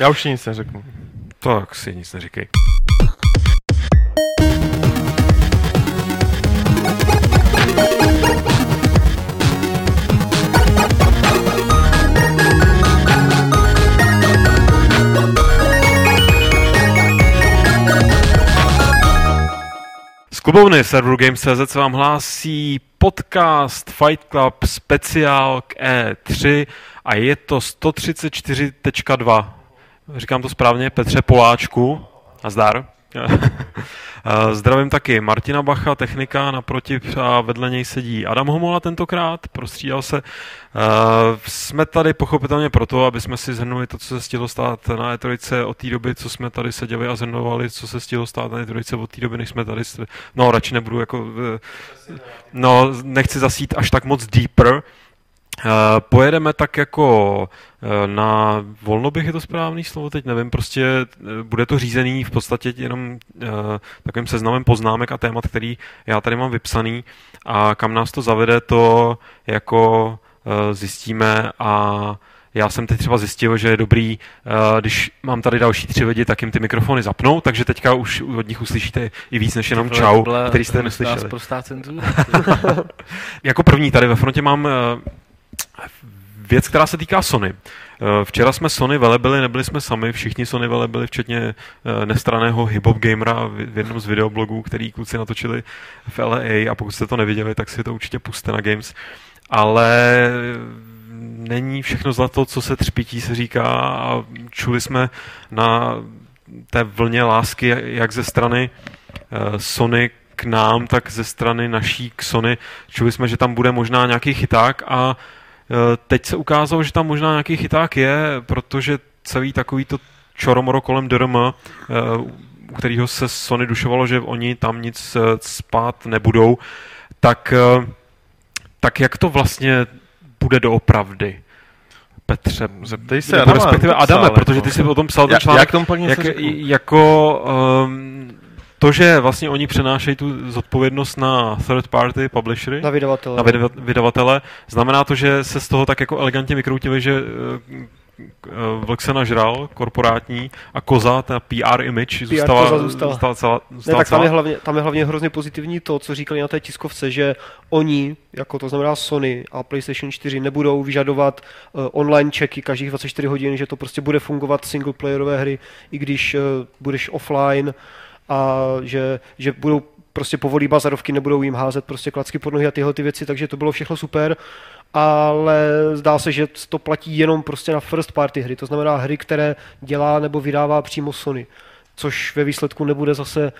Já už nic neřeknu. Tak si nic neříkej. Klubovny serveru Games.cz se vám hlásí podcast Fight Club speciál k E3 a je to 134.2. Říkám to správně, Petře Poláčku. A zdar. Zdravím taky Martina Bacha, technika, naproti a vedle něj sedí Adam Homola tentokrát, prostřídal se. Jsme tady pochopitelně proto, aby jsme si zhrnuli to, co se stihlo stát na E3 od té doby, co jsme tady seděli a zhrnovali, co se stihlo stát na E3 od té doby, než jsme tady... No, radši nebudu jako... No, nechci zasít až tak moc deeper, pojedeme tak jako uh, na volnoběh je to správný slovo, teď nevím, prostě uh, bude to řízený v podstatě jenom takovým seznamem poznámek a témat, který já tady mám vypsaný. A kam nás to zavede, to jako zjistíme. A já jsem teď třeba zjistil, že je dobrý, když mám tady další tři lidi, tak jim ty mikrofony zapnou, takže teďka už od nich uslyšíte i víc než jenom čau, který jste neslyšeli. jako první tady ve frontě mám Věc, která se týká Sony. Eh, včera jsme Sony velebili, nebyli jsme sami, všichni Sony velebili, včetně eh, nestraného hip-hop gamera v jednom z videoblogů, který kluci natočili v LA a pokud jste to neviděli, tak si to určitě puste na Games. Ale není všechno zlato, co se třpití, se říká a čuli jsme na té vlně lásky jak ze strany eh, Sony k nám, tak ze strany naší k Sony. Čuli jsme, že tam bude možná nějaký chyták a Eh, teď se ukázalo, že tam možná nějaký chyták je, protože celý takový to čoromoro kolem DRM, eh, u kterého se Sony dušovalo, že oni tam nic eh, spát nebudou, tak, tak jak to vlastně bude doopravdy? Petře, zeptej se, Adama, respektive Adame, protože ty jsi o tom psal ten článek, jak, jak, jak, jako um, to, že vlastně oni přenášejí tu zodpovědnost na third party publishery, na vydavatele, na vydavatele vydavatele to, že se z toho tak jako elegantně vykroutili, že eh, eh, vlk se nažral, korporátní, a koza, ta PR image, PR zůstala, koza zůstala. zůstala, celá, zůstala ne, tak tam je, hlavně, tam je hlavně hrozně pozitivní to, co říkali na té tiskovce, že oni, jako to znamená Sony a PlayStation 4, nebudou vyžadovat uh, online checky každých 24 hodin, že to prostě bude fungovat singleplayerové hry, i když uh, budeš offline, a že, že budou prostě povolí bazarovky, nebudou jim házet prostě klacky pod nohy a tyhle ty věci, takže to bylo všechno super, ale zdá se, že to platí jenom prostě na first party hry, to znamená hry, které dělá nebo vydává přímo Sony, což ve výsledku nebude zase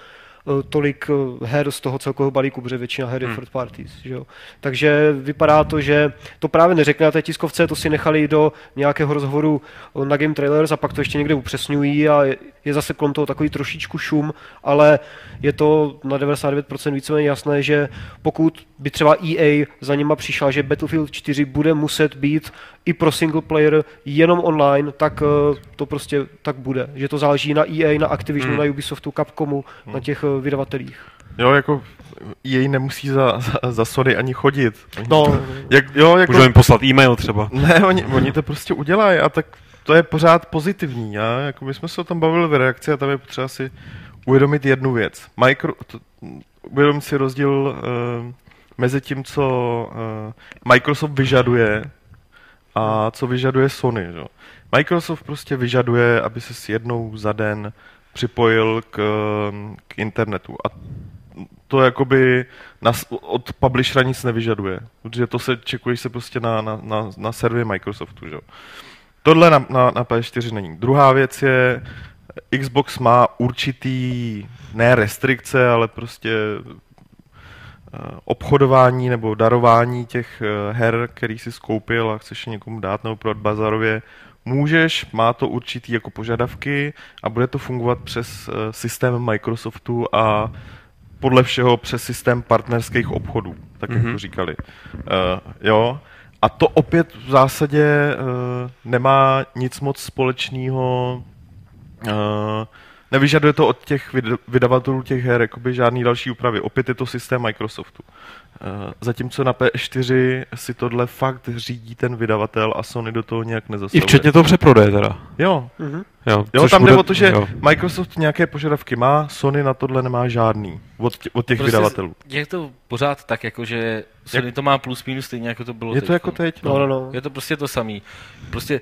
tolik eh, her z toho celkového balíku, protože většina her je hmm. third parties. Že jo? Takže vypadá to, že to právě neřekne na té tiskovce, to si nechali do nějakého rozhovoru eh, na Game Trailers a pak to ještě někde upřesňují a je zase kolem toho takový trošičku šum, ale je to na 99% víceméně jasné, že pokud by třeba EA za nima přišla, že Battlefield 4 bude muset být i pro single player jenom online, tak to prostě tak bude. Že to záleží na EA, na Activisionu, hmm. na Ubisoftu, Capcomu, hmm. na těch vydavatelích. Jo, jako jej nemusí za, za, za Sony ani chodit. Oni no, to, jak, jo, jako, Můžu jim poslat e-mail třeba. Ne, oni, oni to prostě udělají a tak to je pořád pozitivní. A jako my jsme se o tom bavili v reakci a tam je potřeba si uvědomit jednu věc. Micro, to, uvědomit si rozdíl uh, mezi tím, co uh, Microsoft vyžaduje a co vyžaduje Sony. Že? Microsoft prostě vyžaduje, aby se s jednou za den připojil k, k internetu. A to jakoby nas, od publishera nic nevyžaduje, protože to se čekuje se prostě na, na, na, na servě Microsoftu. Že? Tohle na, na, na PS4 není. Druhá věc je, Xbox má určitý, ne restrikce, ale prostě eh, obchodování nebo darování těch eh, her, který si skoupil a chceš někomu dát nebo prodat bazarově, můžeš, má to určitý jako požadavky a bude to fungovat přes uh, systém Microsoftu a podle všeho přes systém partnerských obchodů, tak mm-hmm. jak to mhm. říkali. Uh, jo, a to opět v zásadě uh, nemá nic moc společného uh, nevyžaduje to od těch vydavatelů těch her jakoby žádný další úpravy. Opět je to systém Microsoftu. Uh, zatímco na P4 si tohle fakt řídí ten vydavatel a Sony do toho nějak I nezasahuje. včetně toho přeprodeje teda. Jo, Mhm. Jo, jo tam bude- jde o to, že jo. Microsoft nějaké požadavky má, Sony na tohle nemá žádný od, tě, od těch Prostě vydavatelů. Je to pořád tak, jako že Sony to má plus minus stejně, jako to bylo Je to teď. jako teď. No, no, no. Je to prostě to samý. Prostě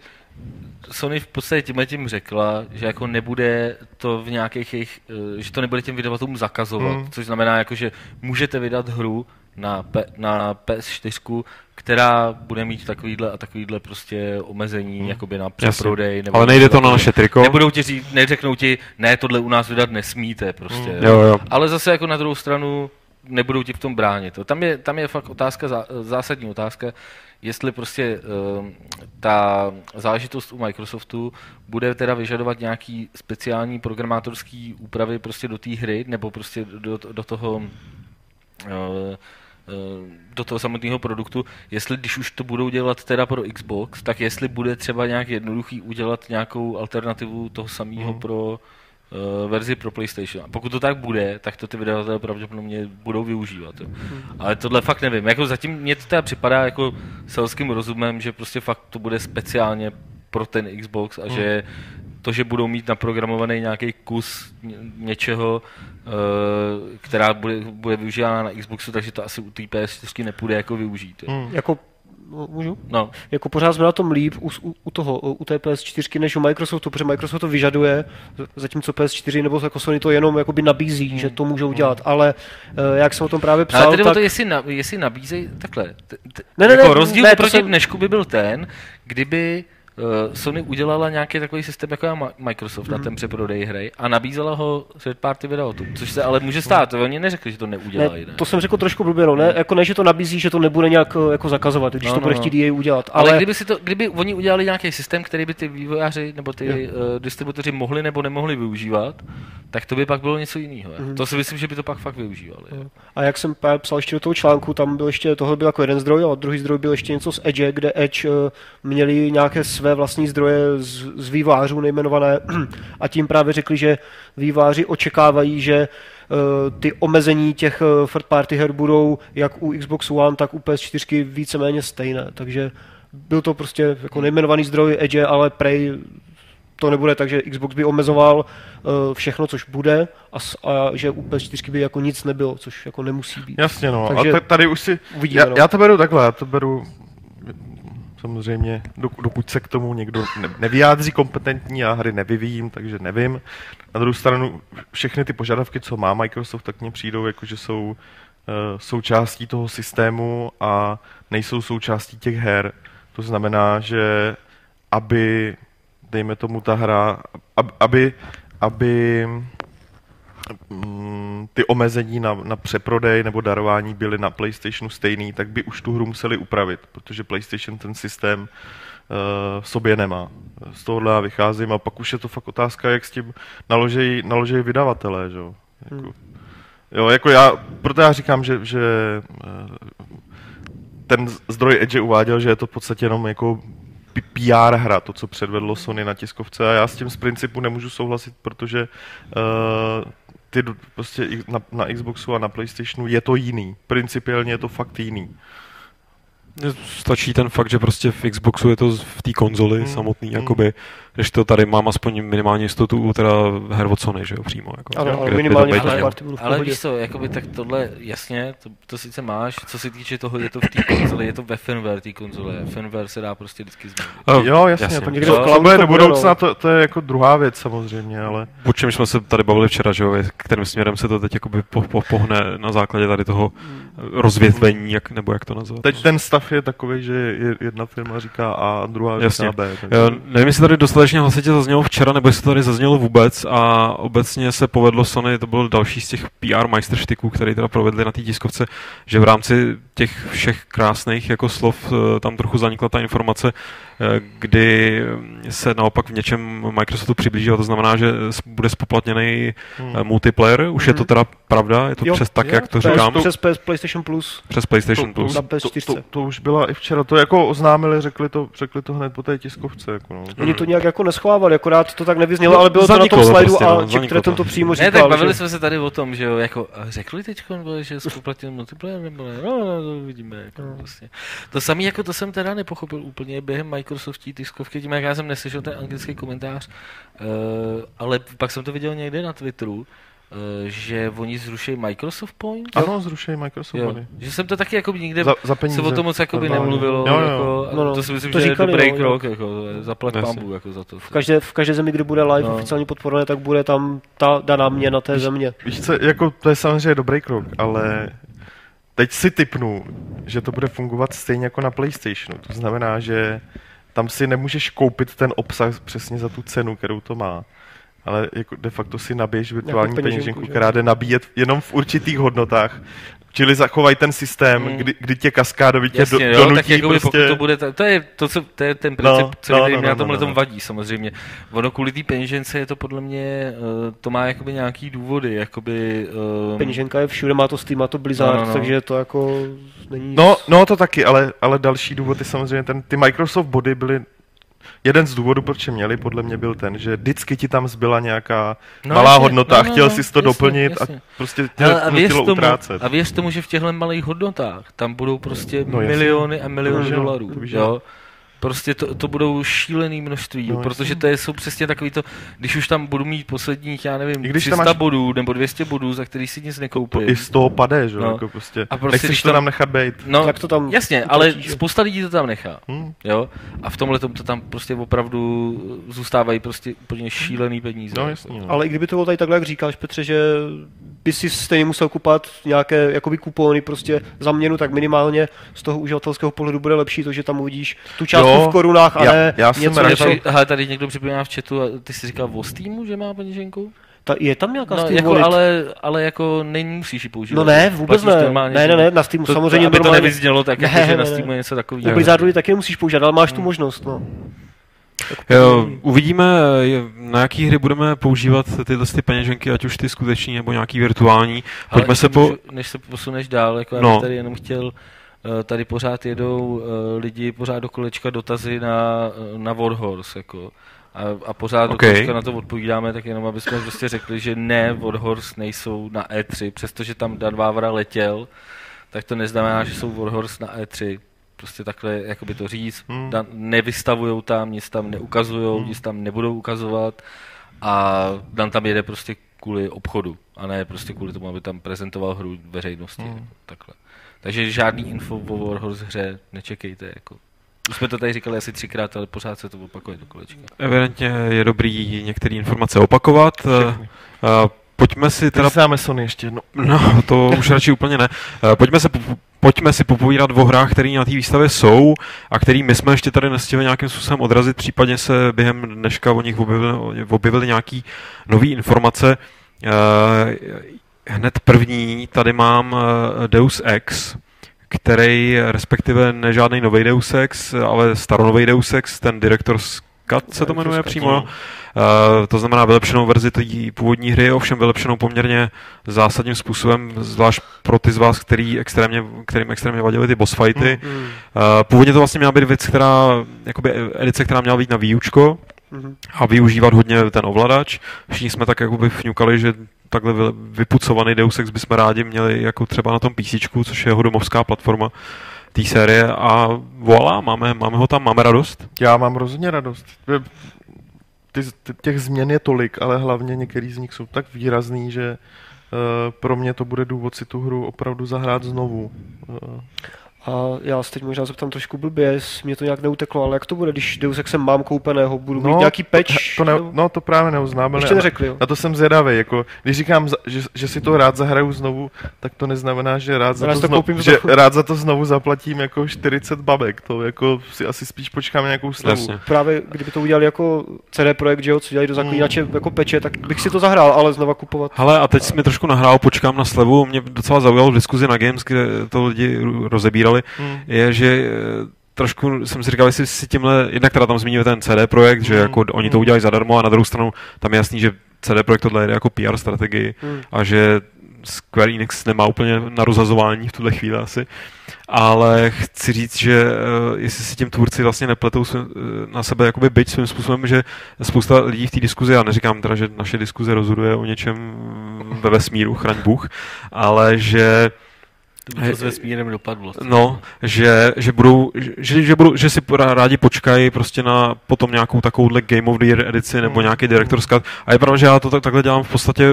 Sony v podstatě tímhle tím řekla, že jako nebude to v nějakých jejich, eh, že to nebude těm vydavatelům zakazovat, Hmm. což znamená jako, že můžete vydat hru na, P, na PS4, která bude mít takovýhle a takovýhle prostě omezení, Hmm. jakoby na přeprodej. Nebo Ale nejde to na naše triko. Nebudou ti říct, neřeknou ti, ne, tohle u nás vydat nesmíte prostě. Hmm. Jo, jo. Ale zase jako na druhou stranu nebudou ti v tom bránit. Tam je, tam je fakt otázka, zá- zásadní otázka, jestli prostě uh, ta záležitost u Microsoftu bude teda vyžadovat nějaký speciální programátorský úpravy prostě do té hry, nebo prostě do, do toho uh, uh, do toho samotného produktu, jestli když už to budou dělat teda pro Xbox, tak jestli bude třeba nějak jednoduchý udělat nějakou alternativu toho samého Mhm. pro uh, verzi pro PlayStation. A pokud to tak bude, tak to ty vydavatelé pravděpodobně budou využívat. Jo. Ale tohle fakt nevím. Jako zatím mě to teda připadá jako selským rozumem, že prostě fakt to bude speciálně pro ten Xbox a že to, že budou mít naprogramovaný nějaký kus ně- něčeho, eh, která bude, bude využívána na Xboxu, takže to asi u té PS4 nepůjde jako využít. Hmm. Jako, no, můžu? No, Jako pořád jsme na tom líp u, u, u toho, u té PS4, než u Microsoftu, protože Microsoft to vyžaduje, zatímco PS4 nebo jako Sony to jenom jakoby nabízí, že to můžou dělat, ale eh, jak jsem o tom právě ale psal, tedy o tak... to, jestli, na, jestli nabízejí, takhle, t, t, Ne, ne, jako ne, rozdíl ne, proti jsem- dnešku by byl ten, kdyby Sony udělala nějaký takový systém jako Microsoft Mhm. na ten přeprodej hry a nabízela ho third party vydavatelům, což se ale může stát, oni neřekli, že to neudělají. Ne, Ne, to jsem řekl trošku blbě, no, ne, jako ne, že to nabízí, že to nebude nějak eh, jako zakazovat, když No, to no, bude no. chtít jej udělat, ale, ale, kdyby, si to, kdyby oni udělali nějaký systém, který by ty vývojáři nebo ty uh, distributoři mohli nebo nemohli využívat, tak to by pak bylo něco jiného. Mhm. To si myslím, že by to pak fakt využívali. jo. a jak jsem psal ještě do toho článku, tam byl ještě, tohle byl jako jeden zdroj a druhý zdroj byl ještě něco z Edge, kde Edge eh, měli nějaké své vlastní zdroje z, z vývářů nejmenované a tím právě řekli, že výváři očekávají, že eh, ty omezení těch eh, third party her budou jak u Xbox One, tak u PS4 víceméně stejné, takže byl to prostě jako nejmenovaný zdroj Edge, ale prej to nebude tak, že Xbox by omezoval uh, všechno, což bude, a, a že u PS4 by jako nic nebylo, což jako nemusí být. Jasně, no. Takže a ta- tady už si... Uvidíme, Já, no. já to beru takhle, já to beru samozřejmě, dok- dokud se k tomu někdo ne- nevyjádří kompetentní, já hry nevyvíjím, takže nevím. Na druhou stranu, všechny ty požadavky, co má Microsoft, tak mně přijdou jako, že jsou uh, součástí toho systému a nejsou součástí těch her. To znamená, že aby, dejme tomu ta hra, ab- aby, aby mm, ty omezení na, na přeprodej nebo darování byly na PlayStationu stejný, tak by už tu hru museli upravit, protože PlayStation ten systém uh, v sobě nemá. Z tohohle já vycházím a pak už je to fakt otázka, jak s tím naložejí, naložejí vydavatelé, že? jo. Jako, jo, jako já, proto já říkám, že, že eh, ten zdroj Edge uváděl, že je to v podstatě jenom jako PR hra, to, co předvedlo Sony na tiskovce a já s tím z principu nemůžu souhlasit, protože uh, ty prostě na, na Xboxu a na Playstationu je to jiný. Principiálně je to fakt jiný. Stačí ten fakt, že prostě v Xboxu je to v té konzoli Hmm. samotný, Hmm. jakoby, když to tady mám aspoň minimální jistotu u teda her od Sony, že jo, přímo. Jako, Ano, kde ale by to minimálně budou v Ale pohodě. víš co, jakoby tak tohle, jasně, to, to sice máš, co se týče toho, je to v té konzoli, je to ve firmware té konzole, firmware se dá prostě vždycky změnit. Eh, jo, jasně, jasně. tak Někde to, v to bude to do budoucna, to, to je jako druhá věc samozřejmě, ale O čem jsme se tady bavili včera, že jo, kterým směrem se to teď jakoby po, po, pohne na základě tady toho rozvětvení, jak, nebo jak to nazvat. teď ten stav je takový, že je- jedna firma říká A a druhá Jasně. říká B. Takže... Jo, nevím, jestli tady dostatečně hlasitě zaznělo včera, nebo jestli to tady zaznělo vůbec a obecně se povedlo Sony, to byl další z těch PR majstrštiků, který teda provedli na té tiskovce, že v rámci těch všech krásných jako slov eh, tam trochu zanikla ta informace, kdy se naopak v něčem Microsoftu přiblíží, a to znamená, že bude spoplatněný Hmm. hmm. multiplayer. Už je to teda pravda? Je to Jo, přes tak, jo, jak to PS, říkám? přes PS, PlayStation Plus. Přes PlayStation to, Plus. To, PS4. to, to, už byla i včera, to jako oznámili, řekli to, řekli to hned po té tiskovce. Jako no. Oni to nějak jako neschovávali, akorát to tak nevyznělo, ale bylo to na tom to slajdu prostě, a no, Jack zaniklo Tretton to. to přímo Ne, říkal. tak bavili že... jsme se tady o tom, že jo, jako řekli teď, že spoplatnil multiplayer, nebo ne? No, no, to uvidíme. Jako, No. prostě. To samé, jako to jsem teda nepochopil úplně během Microsoftí tiskovky, tím jak já jsem neslyšel ten anglický komentář, uh, ale pak jsem to viděl někde na Twitteru, uh, že oni zruší Microsoft Point. Ano, zrušejí Microsoft Jo. body. Že jsem to taky jako někde Za, za peníze. se o tom moc jakoby normálně. nemluvilo, Jo, jo. Jako, No, no, to si myslím, to že říkali, je dobrý no, krok, jako, zaplať Jasně. pambu jako za to. V každé, v každé zemi, kde bude live No. oficiálně podporované, tak bude tam ta daná měna té země. Víš co, jako to je samozřejmě dobrý krok, ale teď si typnu, že to bude fungovat stejně jako na PlayStationu. To znamená, že tam si nemůžeš koupit ten obsah přesně za tu cenu, kterou to má. Ale jako de facto si nabiješ virtuální peněženku, peněženku, že? která jde nabíjet jenom v určitých hodnotách. Čili zachovají ten systém, Hmm. kdy, kdy tě kaskádovitě do, Jasně, jo, donutí tak jakoby, prostě... pokud to bude, ta- to je, to, co, to je ten princip, No, no, celý, no, který no, mě na no, tomhle no, tom no. vadí samozřejmě. Ono kvůli té peněžence je to podle mě, uh, to má jakoby nějaký důvody, jakoby... Uh, Peněženka je všude, má to Steam, má to Blizzard, No, no, no. takže to jako není... No, no to taky, ale, ale další důvod je samozřejmě ten, ty Microsoft body byly Jeden z důvodů, proč je měli, podle mě byl ten, že vždycky ti tam zbyla nějaká No, malá jasně, hodnota no, a no, chtěl no, si to jasně, doplnit jasně. a prostě tě Hele, a, věř tomu, utrácet. a věř tomu, že v těchto malých hodnotách tam budou prostě No, no, miliony a miliony jo, dolarů. to Jo? Prostě to, to budou šílený množství, No, protože to je, jsou přesně takový to, když už tam budu mít posledních, já nevím, I když 300 tam máš- bodů nebo 200 bodů, za který si nic To nekoupím. i z toho pade, že jo, No. jako prostě. A prostě, Nechceš když to tam- tam nechat být. No, Tak to tam jasně, ale utratí, že? spousta lidí to tam nechá. Hm? Jo? A v tomhle to tam prostě opravdu zůstávají prostě úplně šílený peníze. No jako. jasně. No. Ale i kdyby to bylo tady takhle, jak říkáš, Petře, že by si stejně musel kupovat nějaké jakoby kupony prostě za měnu, tak minimálně z toho uživatelského pohledu bude lepší to, že tam uvidíš tu částku Jo, v korunách, a já- ne já jsem něco, rád, Ale něco. že- tady, hele, tady někdo připomíná v chatu, a ty jsi říkal o Steamu, že má peněženku? Ta, je tam nějaká No, Steam jako, Wallet? ale, ale jako nemusíš ji používat. No ne, vůbec Platíš ne. normálně, Ne, ne, ne, na Steamu to, samozřejmě aby to normálně. nevyznělo tak, Ne, jako, že ne, na ne. Steamu je něco U takového. Blizzardu ji taky nemusíš používat, ale máš tu Hmm. možnost, no. Jo, uvidíme, na jaký hry budeme používat tyhle ty peněženky, ať už ty skuteční nebo nějaký virtuální. Ale Pojďme se ještě po... můžu- Než se posuneš dál, jako já No. bych tady jenom chtěl, eh, tady pořád jedou eh, lidi pořád do kolečka dotazy na, eh, na Warhorse, jako. A, a pořád do Okay. kolečka na to odpovídáme, tak jenom aby jsme prostě řekli, že ne, Warhorse nejsou na E3, přestože tam Dan Vávra letěl, tak to neznamená, že jsou Warhorse na E3. Prostě takhle, jakoby to říct, Hmm. Dan, nevystavujou tam, nic tam neukazujou, Hmm. nic tam nebudou ukazovat a Dan tam jede prostě kvůli obchodu a ne prostě kvůli tomu, aby tam prezentoval hru veřejnosti. Hmm. Jako, takhle. Takže žádný info o Warhorse hře nečekejte. Jako. Už jsme to tady říkali asi třikrát, ale pořád se to opakuje do kolečka. Evidentně je dobrý některé informace opakovat. Všechny. Eh, Pojďme si teda Sony ještě jedno. No, to už radši úplně ne. Eh, Pojďme, se, po- pojďme si popovídat o hrách, které na té výstavě jsou a který my jsme ještě tady nestihli nějakým způsobem odrazit, případně se během dneška o nich objevily, objevily nějaký nové informace. Eh, Hned první tady mám eh, Deus Ex, který respektive ne žádný nový Deus Ex, ale staronový Deus Ex, ten Director's Cut se to jmenuje přímo. no. Uh, to znamená vylepšenou verzi té původní hry, ovšem vylepšenou poměrně zásadním způsobem, zvlášť pro ty z vás, který extrémně, kterým extrémně vadily ty boss fighty. Mm. Mm. Uh, původně to vlastně měla být věc, která, jakoby edice, která měla být na výučko Mhm. a využívat hodně ten ovladač. Všichni jsme tak jakoby fňukali, že takhle vy- vypucovaný Deus Ex bychom rádi měli jako třeba na tom PC, což je jeho domovská platforma té série a voilà, máme, máme ho tam, máme radost. Já mám rozhodně radost. Ty, těch změn je tolik, ale hlavně některý z nich jsou tak výrazný, že uh, pro mě to bude důvod si tu hru opravdu zahrát znovu. A já se teď možná zeptám trošku blbě, jestli mě to nějak neuteklo, ale jak to bude, když Deus Exem mám koupeného, budu mít nějaký patch? To, to ne, nebo- no to právě neoznámili. Ještě neřekli, jo. Na to jsem zvědavý, jako, když říkám, že, že si to rád zahraju znovu, tak to neznamená, že rád za, Rád to, to znovu, že rád za to znovu zaplatím jako 40 babek, to jako si asi spíš počkám nějakou slevu. Jasně. Právě kdyby to udělali jako CD Projekt, že jo, co dělají do Mm. zaklínače jako peče, tak bych si to zahrál, ale znova kupovat. Hele, a teď jsi mi trošku nahrál, počkám na slevu. Mě docela zaujalo v diskuzi na Games, kde to lidi ru- rozebírali, Hmm. je, že eh, trošku jsem si říkal, jestli si tímhle, jednak teda tam zmínil ten CD projekt, že Mm. jako oni to Mm. udělají zadarmo a na druhou stranu tam je jasný, že CD projekt tohle jde jako PR strategii Hmm. a že Square Enix nemá úplně na rozhazování v tuhle chvíli asi. Ale chci říct, že uh, jestli si tím tvůrci vlastně nepletou uh, na sebe jakoby byť svým způsobem, že spousta lidí v té diskuzi, já neříkám teda, že naše diskuze rozhoduje o něčem ve vesmíru, chraň Bůh, ale že To by to s vesmírem dopadlo. No, že, že, budou, že, že, budou, že si rádi počkají prostě na potom nějakou takovouhle Game of the Year edici nebo Mm. nějaký Director's Cut. A je pravda, že já to tak, takhle dělám v podstatě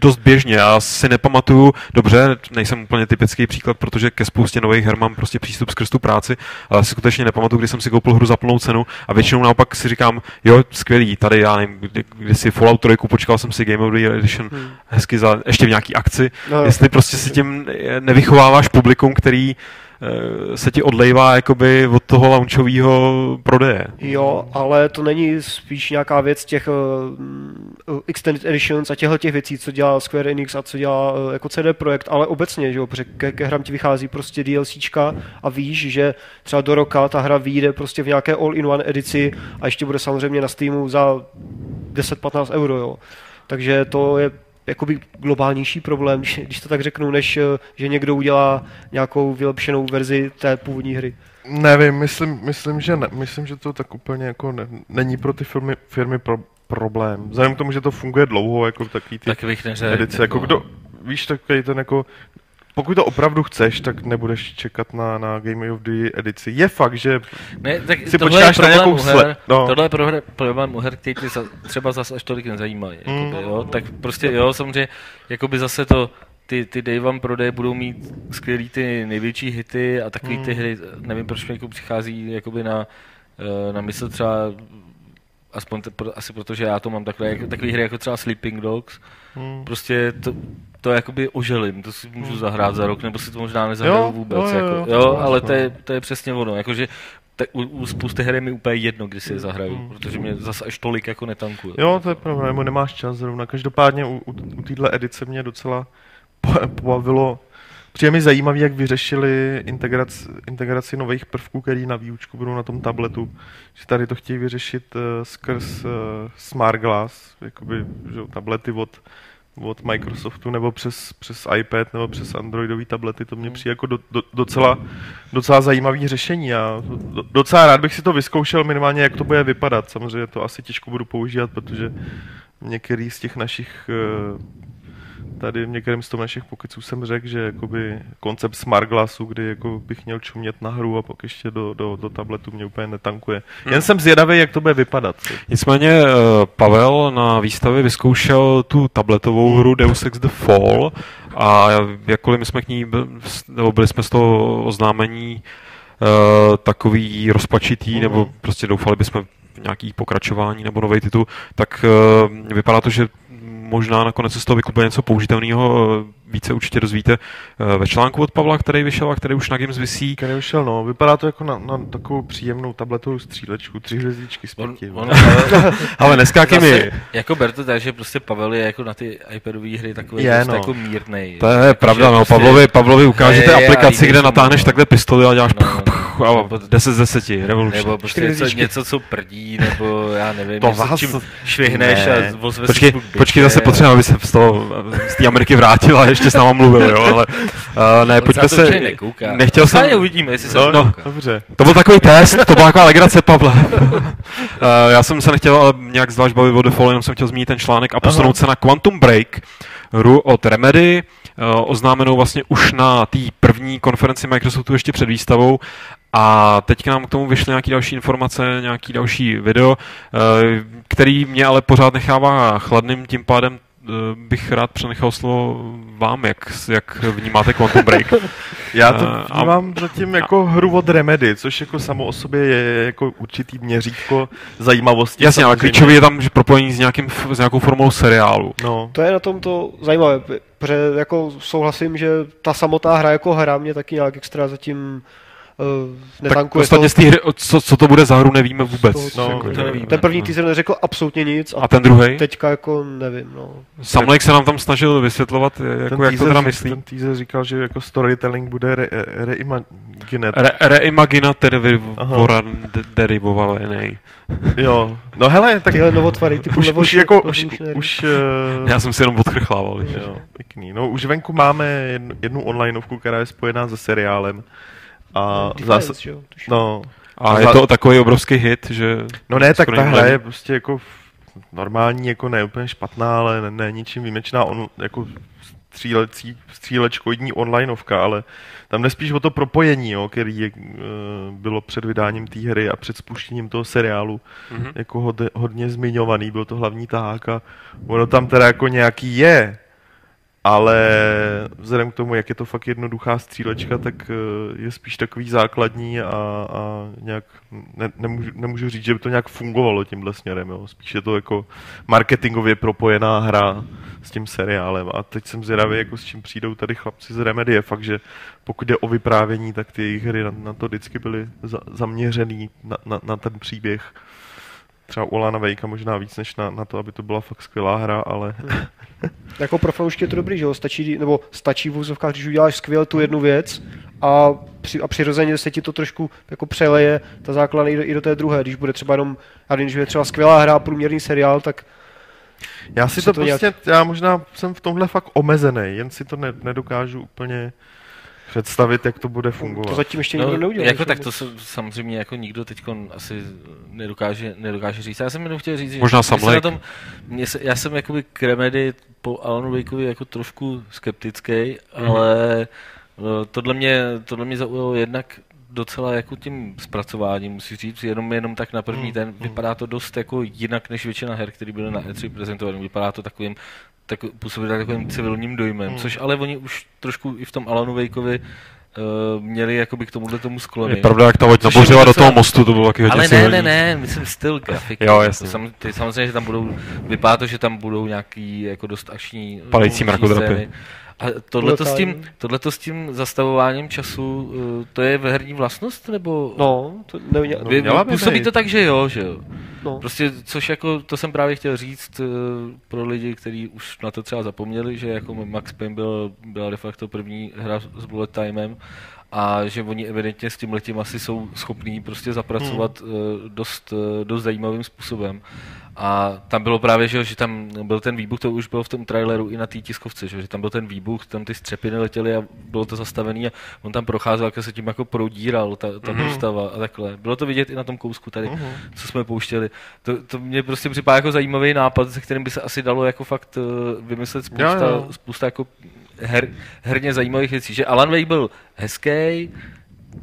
dost běžně. Já si nepamatuju, dobře, nejsem úplně typický příklad, protože ke spoustě nových her mám prostě přístup skrz tu práci, ale si skutečně nepamatuju, kdy jsem si koupil hru za plnou cenu a většinou naopak si říkám, jo, skvělý, tady já nevím, kdy, kdy si Fallout 3 počkal jsem si Game of the Edition Hmm. hezky za, ještě v nějaký akci, No, jestli prostě si tím nevychováváš publikum, který se ti odlejvá jakoby od toho launchového prodeje. Jo, ale to není spíš nějaká věc těch uh, Extended Editions a těchto těch věcí, co dělá Square Enix a co dělá uh, jako CD Projekt, ale obecně, že jo, protože ke, ke hrám ti vychází prostě DLCčka a víš, že třeba do roka ta hra vyjde prostě v nějaké all-in-one edici a ještě bude samozřejmě na Steamu za 10-15 euro, jo. Takže to je jakoby globálnější problém, když, když to tak řeknu, než eh, že někdo udělá nějakou vylepšenou verzi té původní hry. Nevím, myslím, myslím, že ne, myslím, že to tak úplně jako ne, není pro ty firmy, firmy pro, problém. Vzhledem k tomu, že to funguje dlouho, jako takový ty Tak bych neřekl. edice, jako kdo, víš, takový ten jako, pokud to opravdu chceš, tak nebudeš čekat na, na Game of the edici. Je fakt, že Ne, tak si tohle je počkáš na nějakou sled. No. Tohle je prohra- problém u her, který ty za, třeba zase až tolik nezajímají. Mm. Jakoby, jo? Tak prostě jo, samozřejmě, jakoby zase to, ty, ty day one prodeje budou mít skvělý ty největší hity a takový ty Mm. hry, nevím proč mi jako přichází jakoby na, eh, na mysl třeba aspoň t- pro, asi protože já to mám takové, jako, takové hry jako třeba Sleeping Dogs, hm, prostě to, to jakoby oželím, to si můžu zahrát za rok, nebo si to možná Jo, nezahraju vůbec, jo, jo, jako, jo, jo, ale máš, to je, no. to je přesně ono, jakože tak u, u spousty her je mi úplně jedno, kdy si je zahraju, Mm. protože mě zase až tolik jako netankuje. Jo, to je pravda, nebo nemáš čas zrovna. Každopádně u, u, u téhle edice mě docela po- pobavilo. Přijde mi zajímavý, jak vyřešili integraci, integraci nových prvků, který na výučku budou na tom tabletu. Že tady to chtějí vyřešit uh, skrz uh, Smart Glass, jakoby že, tablety od, od Microsoftu, nebo přes, přes iPad, nebo přes Androidové tablety. To mě přijde jako do, do, docela, docela zajímavý řešení. Já do, docela rád bych si to vyzkoušel minimálně, jak to bude vypadat. Samozřejmě to asi těžko budu používat, protože některý z těch našich eh, tady v některém z toho našich pokeců jsem řekl, že jakoby koncept smart glassu, kdy jako bych měl čumět na hru a pak ještě do, do, do tabletu mě úplně netankuje. Jen jsem zvědavý, jak to bude vypadat. Nicméně eh, Pavel na výstavě vyzkoušel tu tabletovou hru Deus Ex The Fall a jakkoliv my jsme k ní, byl- nebo byli jsme z toho oznámení uh, takový rozpačitý, Mhm. nebo prostě doufali bychom v nějaký pokračování nebo nový titul, tak uh, vypadá to, že možná nakonec se z toho vyklube něco použitelného, eh, více určitě dozvíte eh, ve článku od Pavla, který vyšel a který už na Games visí. Který vyšel, no. Vypadá to jako na, na takovou příjemnou tabletovou střílečku, tři hvězdičky z On, pěti. on, no. ale, Ale neskákej mi, jako ber to tak, že prostě Pavel je jako na ty iPadové hry takový Je, no. jako mírnej. To je Jako, pravda, no. prostě- Pavlovi, Pavlovi ukážete Je, je, aplikaci, a kde jde natáhneš tomu, takhle pistoli a děláš No, pch, no, pch, no. A Nebo- 10 z 10, revolution. Nebo prostě něco, něco, co prdí, nebo já nevím, To něco, vás- čím švihneš Ne. a ozve Počkej, zvuk počkej, zase potřeba, aby se z toho, z té Ameriky vrátil a ještě s náma mluvil, jo, ale uh, ne, On pojďme se nekouká. nechtěl jsem, Schválně uvidíme, jestli se No, no, dobře. to byl takový test, to byla taková legrace, Pavle. uh, já jsem se nechtěl ale nějak zvlášť bavit o The Fall, jenom jsem chtěl zmínit ten článek a posunout se na Quantum Break, hru od Remedy, oznámenou vlastně už na té první konferenci Microsoftu ještě před výstavou a teď k nám k tomu vyšly nějaké další informace, nějaký další video, eh, který mě ale pořád nechává chladným, tím pádem eh, bych rád přenechal slovo vám, jak, jak vnímáte Quantum Break. Já to Eh, a- vnímám zatím jako hru od Remedy, což jako samo o sobě je jako určitý měřítko zajímavosti. Jasně, ale samozřejmě. klíčový je tam že propojení s, nějakým, s nějakou formou seriálu. No, To je na tom to zajímavé, protože jako souhlasím, že ta samotná hra jako hra mě taky nějak extra zatím uh, Tak netankuje ostatně z té hry, co, co to bude za hru, nevíme vůbec. Z toho, Jako, to nevíme. Ten první teaser neřekl absolutně nic a, A ten druhý? teďka jako nevím, no. Sam Lake se nám tam snažil vysvětlovat, jako, jak to teda myslí. ten teaser říkal, že jako storytelling bude re, reimaginat. Re, reimagina derivovaný. Jo, no hele, tak Tyhle novotvary, typu už, už jako, už, už uh, Já jsem si jenom odchrchlával. že? jo, pěkný. No už venku máme jednu, jednu onlineovku, která je spojená se seriálem. A že jo, no, A je to takový obrovský hit, že... no ne, tak ta hra je prostě jako normální, jako ne úplně špatná, ale ne, ne ničím výjimečná, on, jako střílecí, střílečkoidní onlineovka, ale tam jde spíš o to propojení, jo, který je, uh, bylo před vydáním té hry a před spuštěním toho seriálu Mhm. jako hodně, hodně zmiňovaný, byl to hlavní tahák a ono tam teda jako nějaký je, ale vzhledem k tomu, jak je to fakt jednoduchá střílečka, tak eh, je spíš takový základní a, a nějak ne, nemůžu, nemůžu říct, že by to nějak fungovalo tímhle směrem. Jo. Spíš je to jako marketingově propojená hra s tím seriálem a teď jsem zvědavý, jako s čím přijdou tady chlapci z Remedy. Je fakt, že pokud jde o vyprávění, tak ty jejich hry na, na to vždycky byly za, zaměřený na, na, na ten příběh. Třeba u Lana Vejka možná víc než na, na to, aby to byla fakt skvělá hra, ale Jako pro fanoušky je to dobrý, že jo? Stačí, nebo stačí v úzovkách, když uděláš skvěle tu jednu věc a, při, a přirozeně se ti to trošku jako přeleje ta základna i do, i do té druhé. Když bude třeba jenom, nevím, že je třeba skvělá hra, průměrný seriál, tak Já si to, to prostě, já možná jsem v tomhle fakt omezený, jen si to ne, nedokážu úplně představit, jak to bude fungovat. to zatím ještě nikdo No, neudělal. jako tak to se, samozřejmě jako nikdo teď asi nedokáže, nedokáže říct. Já jsem jenom chtěl říct, že Možná že se Sam na tom, mě se, já jsem jakoby k Remedy po Alanu Wakeovi jako trošku skeptický, Mhm. ale eh, tohle mě, tohle mě zaujalo jednak docela jako tím zpracováním, musím říct, jenom, jenom tak na první Mhm. ten, vypadá to dost jako jinak než většina her, které byly na E3 prezentované, vypadá to takovým tak působí to takovým civilním dojmem, Hmm. což ale oni už trošku i v tom Alanu Wakeovi uh, měli jakoby k tomuhle tomu sklony. Je pravda, jak ta loď nabořila do toho mostu, to bylo taky hodně Ale ne, ne, ne, myslím styl grafiky. Jo, jasně. To sam, ty, samozřejmě, že tam budou, vypadá to, že tam budou nějaký jako dost akční Padající akční mrakodrapy. A tohleto s, tím, tohleto s tím zastavováním času, uh, to je herní vlastnost, nebo... No, to ne, No, Vy, měla by působí být. to tak, že jo, že jo. no. Prostě, což jako, to jsem právě chtěl říct uh, pro lidi, kteří už na to třeba zapomněli, že jako Max Payne byl, byla de facto první hra s bullet timem a že oni evidentně s tím letím asi jsou schopní prostě zapracovat hmm. dost, eh, dost zajímavým způsobem. A tam bylo právě, že, že tam byl ten výbuch, to už bylo v tom traileru i na té tiskovce, že, že tam byl ten výbuch, tam ty střepiny letěly a bylo to zastavený a on tam procházel, jak se tím jako prodíral ta, ta Mhm. postava a takhle. Bylo to vidět i na tom kousku tady, Mhm. co jsme pouštěli. To, to mě prostě připadá jako zajímavý nápad, se kterým by se asi dalo jako fakt eh, vymyslet spousta, Jo, jo. spousta jako her, herně zajímavých věcí. Že Alan Wake byl hezký,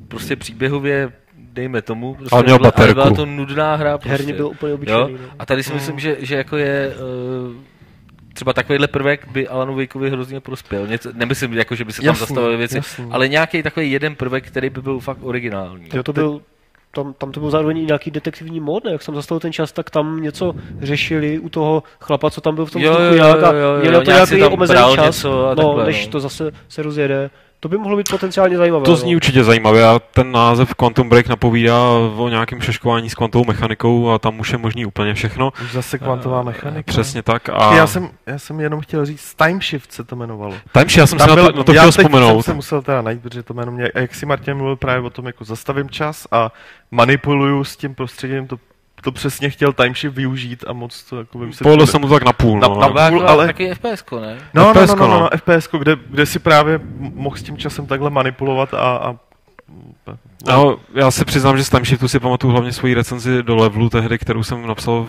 prostě příběhově dejme tomu, prostě Ale měl byla, ale byla to nudná hra. Prostě. herně byl úplně Jo? obyčejný. No. A tady si myslím, že, že jako je uh, třeba takovýhle prvek by Alanu Wakeovi hrozně prospěl. Něco, nemyslím, jako, že by se tam Jasný, zastavily věci, jasný. ale nějaký takový jeden prvek, který by byl fakt originální. Jo, to byl, tam, tam to byl zároveň i nějaký detektivní mód, ne? Jak jsem zastavil ten čas, tak tam něco řešili u toho chlapa, co tam byl v tom Jo, vzduchu jo, nějak a jo, jo, měli jo, na to nějak nějaký omezený čas, a no, takhle, než no. to zase se rozjede. To by mohlo být potenciálně zajímavé. To no. zní určitě zajímavě a ten název Quantum Break napovídá o nějakém šeškování s kvantovou mechanikou a tam už je možný úplně všechno. Už zase kvantová mechanika. Přesně tak. A... Já, jsem, já jsem jenom chtěl říct, Time Shift se to jmenovalo. Timeshift, já jsem se na to, na to já chtěl teď vzpomenout. jsem se musel teda najít, protože to jméno mě, a jak si Martin mluvil právě o tom, jako zastavím čas a manipuluju s tím prostředím, to, to přesně chtěl Time Shift využít a moc to jako. Povedlo se mu to tak na půl. Na- No. na- půl, ale- taky FPS, ne? No, no, no, FPS, no, no, no. no, FPS, kde, kde si právě mohl s tím časem takhle manipulovat a... a No, já se přiznám, že z Timeshiftu si pamatuju hlavně svoji recenzi do levelu tehdy, kterou jsem napsal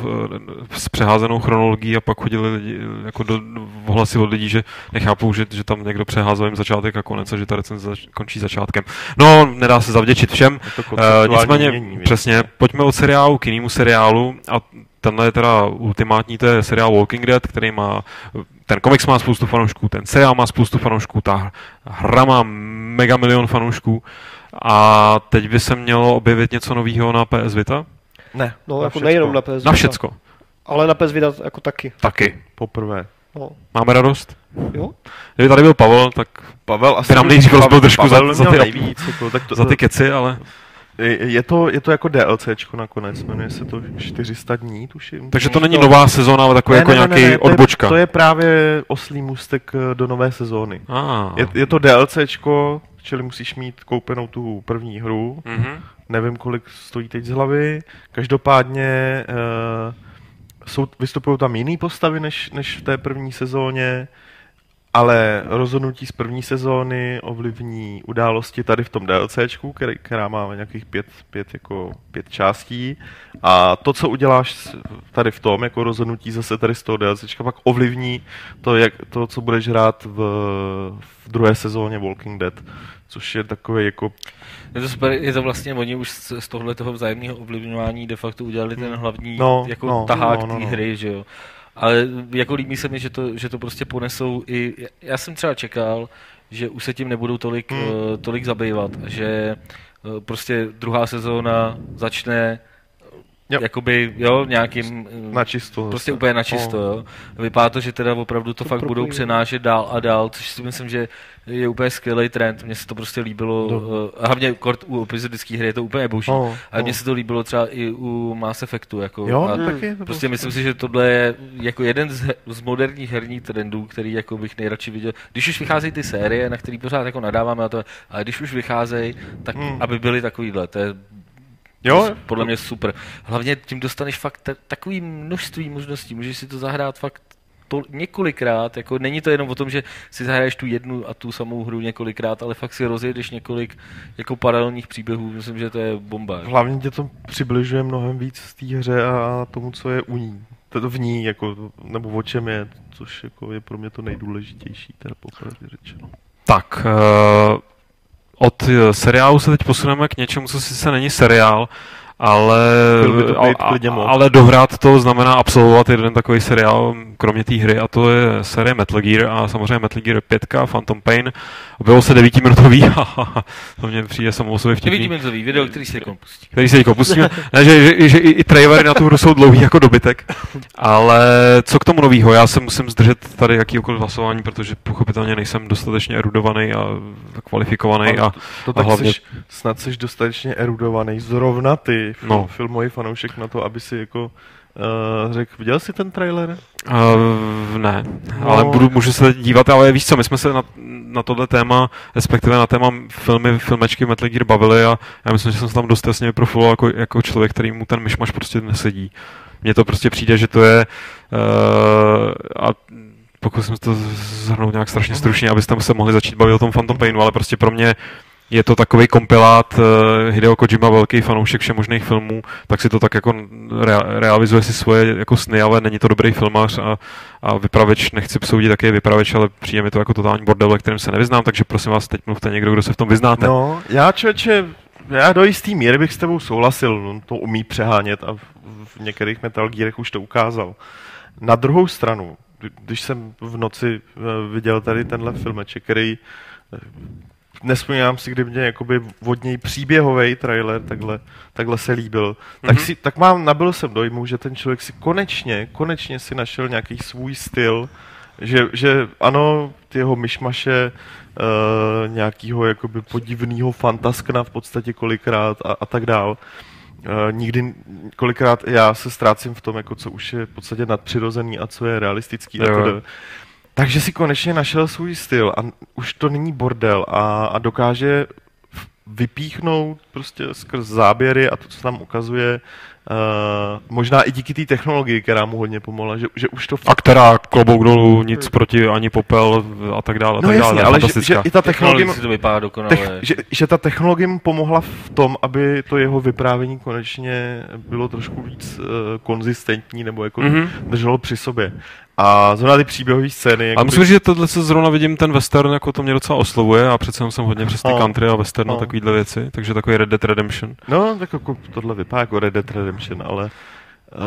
s přeházenou chronologií a pak chodili lidi, jako do, ohlasy od lidí, že nechápou, že, že tam někdo přeházel jim začátek a konec a že ta recenze zač, končí začátkem. No, nedá se zavděčit všem. Uh, nicméně, umění, víš. přesně, pojďme od seriálu k jinému seriálu a tenhle je teda ultimátní, to je seriál Walking Dead, který má, ten komiks má spoustu fanoušků, ten seriál má spoustu fanoušků, ta hra má mega milion fanoušků a teď by se mělo objevit něco nového na PS Vita? Ne, No, na jako všecko. nejenom na PS Na všecko. Ale na PS Vita jako taky. Taky. Poprvé. No. Máme radost? Jo? Kdyby tady byl Pavel, tak Pavel asi... nám nejdřív rozbil trošku za- za ty- nejvíc, jako, tak to, za ty keci, ale... je, je, to, je to jako DLCčko nakonec, jmenuje se to 400 dní, tuším. Takže to není to- nová sezóna, ale takový jako nějaký to je, odbočka. to je právě oslý můstek eh, do nové sezóny. Ah. Je, je to DLCčko, čili musíš mít koupenou tu první hru. Mhm. Nevím, kolik stojí teď z hlavy. Každopádně uh, jsou, vystupují tam jiný postavy než, než v té první sezóně, ale rozhodnutí z první sezóny ovlivní události tady v tom DLCčku, který, která má nějakých pět, pět, jako pět částí. A to, co uděláš tady v tom, jako rozhodnutí zase tady z toho DLCčka, pak ovlivní to, jak, to co budeš hrát v, v druhé sezóně Walking Dead, což je takový jako Je to super, je to vlastně, oni už z, z tohle toho vzájemného ovlivňování de facto udělali ten hlavní No, jako no, tahák no, no, té no. hry, že jo. Ale jako líbí se mi, že to, že to prostě ponesou i, já jsem třeba čekal, že už se tím nebudou tolik, Hmm. uh, tolik zabývat, že uh, prostě druhá sezóna začne Jo. jakoby, jo, nějakým uh, na čisto. Prostě úplně na čisto, No. jo. Vypadá to, že teda opravdu to, To fakt budou přenášet dál a dál, což si myslím, že je úplně skvělý trend. Mně se to prostě líbilo, No. no. hlavně kort u epizodické hry je to úplně boží. No, Ale no. mně se to líbilo třeba i u Mass Effectu. Jako, Jo, a Hmm. taky. Prostě super. myslím si, že tohle je jako jeden z, z moderních herních trendů, který jako bych nejradši viděl. Když už vycházejí ty série, na který pořád jako nadáváme na to, ale když už vycházejí, tak Hmm. aby byly takovýhle. To je Jo, podle mě super. Hlavně tím dostaneš fakt ta- takový množství možností. Můžeš si to zahrát fakt to, několikrát, jako není to jenom o tom, že si zahraješ tu jednu a tu samou hru několikrát, ale fakt si rozjedeš několik jako paralelních příběhů, myslím, že to je bomba. Hlavně tě to přibližuje mnohem víc z té hře a tomu, co je u ní. To v ní, jako, nebo o čem je, což jako je pro mě to nejdůležitější, teda popravdě řečeno. Tak, uh, od eh, seriálu se teď posuneme k něčemu, co sice není seriál, ale, Byl by to a, být klidně moc. ale dohrát to znamená absolvovat jeden takový seriál, kromě té hry, a to je série Metal Gear a samozřejmě Metal Gear 5, Phantom Pain. Bylo se devítiminutový, to mě přijde samo o sobě vtipný Devítiminutový video, který si jako pustí. který se pustíme. ne, že, že, že, i, i trailery na tu hru jsou dlouhý jako dobytek. Ale co k tomu novýho? Já se musím zdržet tady jakýkoliv hlasování, protože pochopitelně nejsem dostatečně erudovaný a kvalifikovaný. A, to, to tak hlavně- seš, snad jsi dostatečně erudovaný, zrovna ty, No. no. filmový fanoušek na to, aby si jako uh, řekl, viděl jsi ten trailer? uh, ne, No. ale budu, můžu se dívat, ale víš co, my jsme se na, na tohle téma, respektive na téma filmy, filmečky Metal Gear bavili a já myslím, že jsem se tam dost jasně profiloval jako, jako člověk, který mu ten myšmaš prostě nesedí. Mně to prostě přijde, že to je uh, a pokusím se to zhrnout nějak strašně stručně, abyste se mohli začít bavit o tom Phantom Painu, ale prostě pro mě je to takový kompilát uh, Hideo Kojima, velký fanoušek všemožných filmů, tak si to tak jako rea- realizuje si svoje jako sny, ale není to dobrý filmař a, a vypraveč, nechci psoudit, jaký je vypraveč, ale přijde mi to jako totální bordel, ve kterém se nevyznám, takže prosím vás, teď mluvte někdo, kdo se v tom vyznáte. No, já člověče, já do jistý míry bych s tebou souhlasil, on to umí přehánět a v, některých Metal Gearech už to ukázal. Na druhou stranu, kdy- když jsem v noci eh, viděl tady tenhle filmeček, který eh, nespomínám si, kdy mě jakoby od něj příběhový trailer takhle, takhle se líbil, mm-hmm. tak, Mhm. si, tak mám, nabil jsem dojmu, že ten člověk si konečně, konečně si našel nějaký svůj styl, že, že ano, ty jeho myšmaše uh, nějakého jakoby podivného fantaskna v podstatě kolikrát a, a tak dál. Uh, nikdy, kolikrát já se ztrácím v tom, jako co už je v podstatě nadpřirozený a co je realistický. Jo. A takže si konečně našel svůj styl a už to není bordel a, a dokáže vypíchnout prostě skrz záběry a to, co tam ukazuje, uh, možná i díky té technologii, která mu hodně pomohla, že, že už to A která klobouk dolů, nic proti, ani popel a tak dále. A No tak dále, jasně, ale že, že i ta technologie, to vypadá dokonale. tech, že, že ta technologie mu pomohla v tom, aby to jeho vyprávění konečně bylo trošku víc uh, konzistentní nebo jako Mhm. mm-hmm. drželo při sobě. A zrovna ty příběhové scény. Jakoby- musím říct, že tohle se zrovna vidím, ten western, jako to mě docela oslovuje a přece jenom jsem hodně přes ty No. country a western a No. takovýhle věci, takže takový Red Dead Redemption. No, tak jako tohle vypadá jako Red Dead Redemption, ale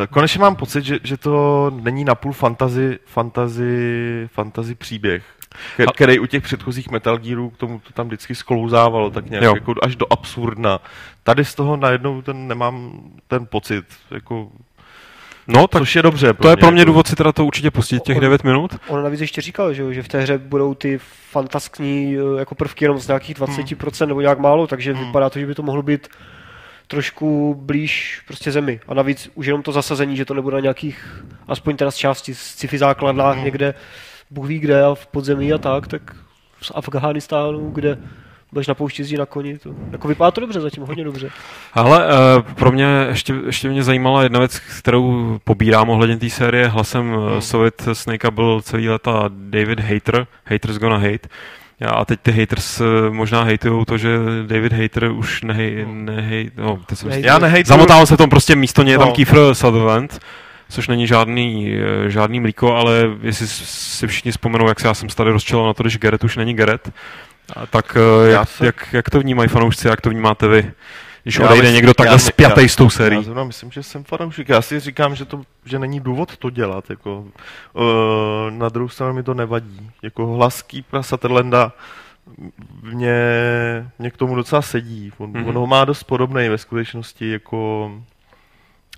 eh, konečně mám pocit, že, že to není napůl fantasy, fantasy, fantasy příběh, A- který u těch předchozích Metal Gearů k tomu to tam vždycky sklouzávalo, tak nějak Jo. jako až do absurdna. Tady z toho najednou ten nemám ten pocit, jako No, tak což je dobře. to je pro mě jako. důvod si teda to určitě pustit těch On- 9 minut. On navíc ještě říkal, že, že v té hře budou ty fantaskní eh, jako prvky jenom z nějakých 20% nebo nějak málo, takže Hmm. vypadá to, že by to mohlo být trošku blíž prostě zemi. A navíc už jenom to zasazení, že to nebude na nějakých, aspoň teda z části, z sci-fi základnách Hmm. někde, Bůh ví kde a v podzemí a tak, tak z Afghánistánu, kde budeš na poušti jezdit na koni, to, jako vypadá to dobře zatím, hodně dobře. Ale uh, pro mě ještě, ještě mě zajímala jedna věc, kterou pobírám ohledně té série. Hlasem hmm. Hmm. Sovět Snakea byl celý leta David Hater, Haters Gonna Hate. A teď ty haters eh, možná hejtujou to, že David Hater už nehej, nehej, no, teď jsem Nehej- Já nehejtuju, Zamotával se v tom prostě místo něj je tam No. Kiefer Sutherland, což není žádný, eh, žádný mlíko, ale jestli si všichni vzpomenou, jak se já jsem se tady rozčilil na to, když Gerett už není Gerett, a tak eh, Já jak, se- jak, jak, to vnímají fanoušci, jak to vnímáte vy? Když Já odejde myslím- někdo takhle já- s tou sérií. Já zrovna myslím, že jsem fanoušek. Já si říkám, že, to, že není důvod to dělat. Jako, uh, na druhou stranu mi to nevadí. Jako hlas Keepera Sutherlanda mě, mě k tomu docela sedí. On, Mhm. mm-hmm. on ho má dost podobný ve skutečnosti jako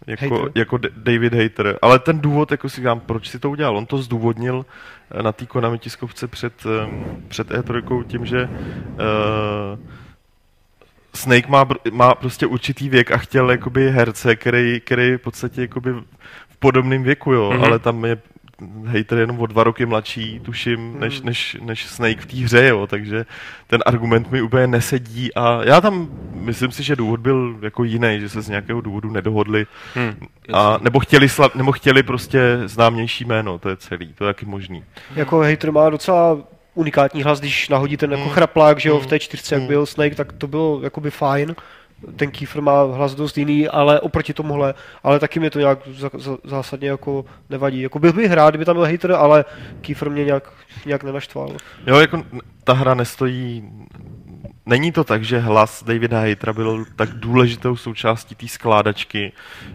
jako, Hater. jako David Hater. Ale ten důvod, jako si říkám, proč si to udělal? On to zdůvodnil eh, na té Konami tiskovce před, eh, před E3 tím, že uh, Snake má, má prostě určitý věk a chtěl jakoby herce, který, který je v podstatě jakoby v podobném věku, jo, Mhm. mm-hmm. ale tam je hater jenom o dva roky mladší, tuším, než, Hmm. než, než Snake v té hře, jo, takže ten argument mi úplně nesedí a já tam, myslím si, že důvod byl jako jiný, že se z nějakého důvodu nedohodli Hm. a, nebo, chtěli sla, nebo chtěli prostě známější jméno, to je celý, to je taky možný. Jako hater má docela unikátní hlas, když nahodí ten jako Mm. chraplák, že jo, v té čtyřce, jak byl Snake, tak to bylo jakoby fajn. Ten Kiefer má hlas dost jiný, ale oproti tomuhle, ale taky mě to nějak zásadně jako nevadí. Jako bych bych rád, kdyby tam byl hater, ale Kiefer mě nějak, nějak nenaštval. Jo, jako ta hra nestojí... Není to tak, že hlas Davida Hatera byl tak důležitou součástí té skládačky,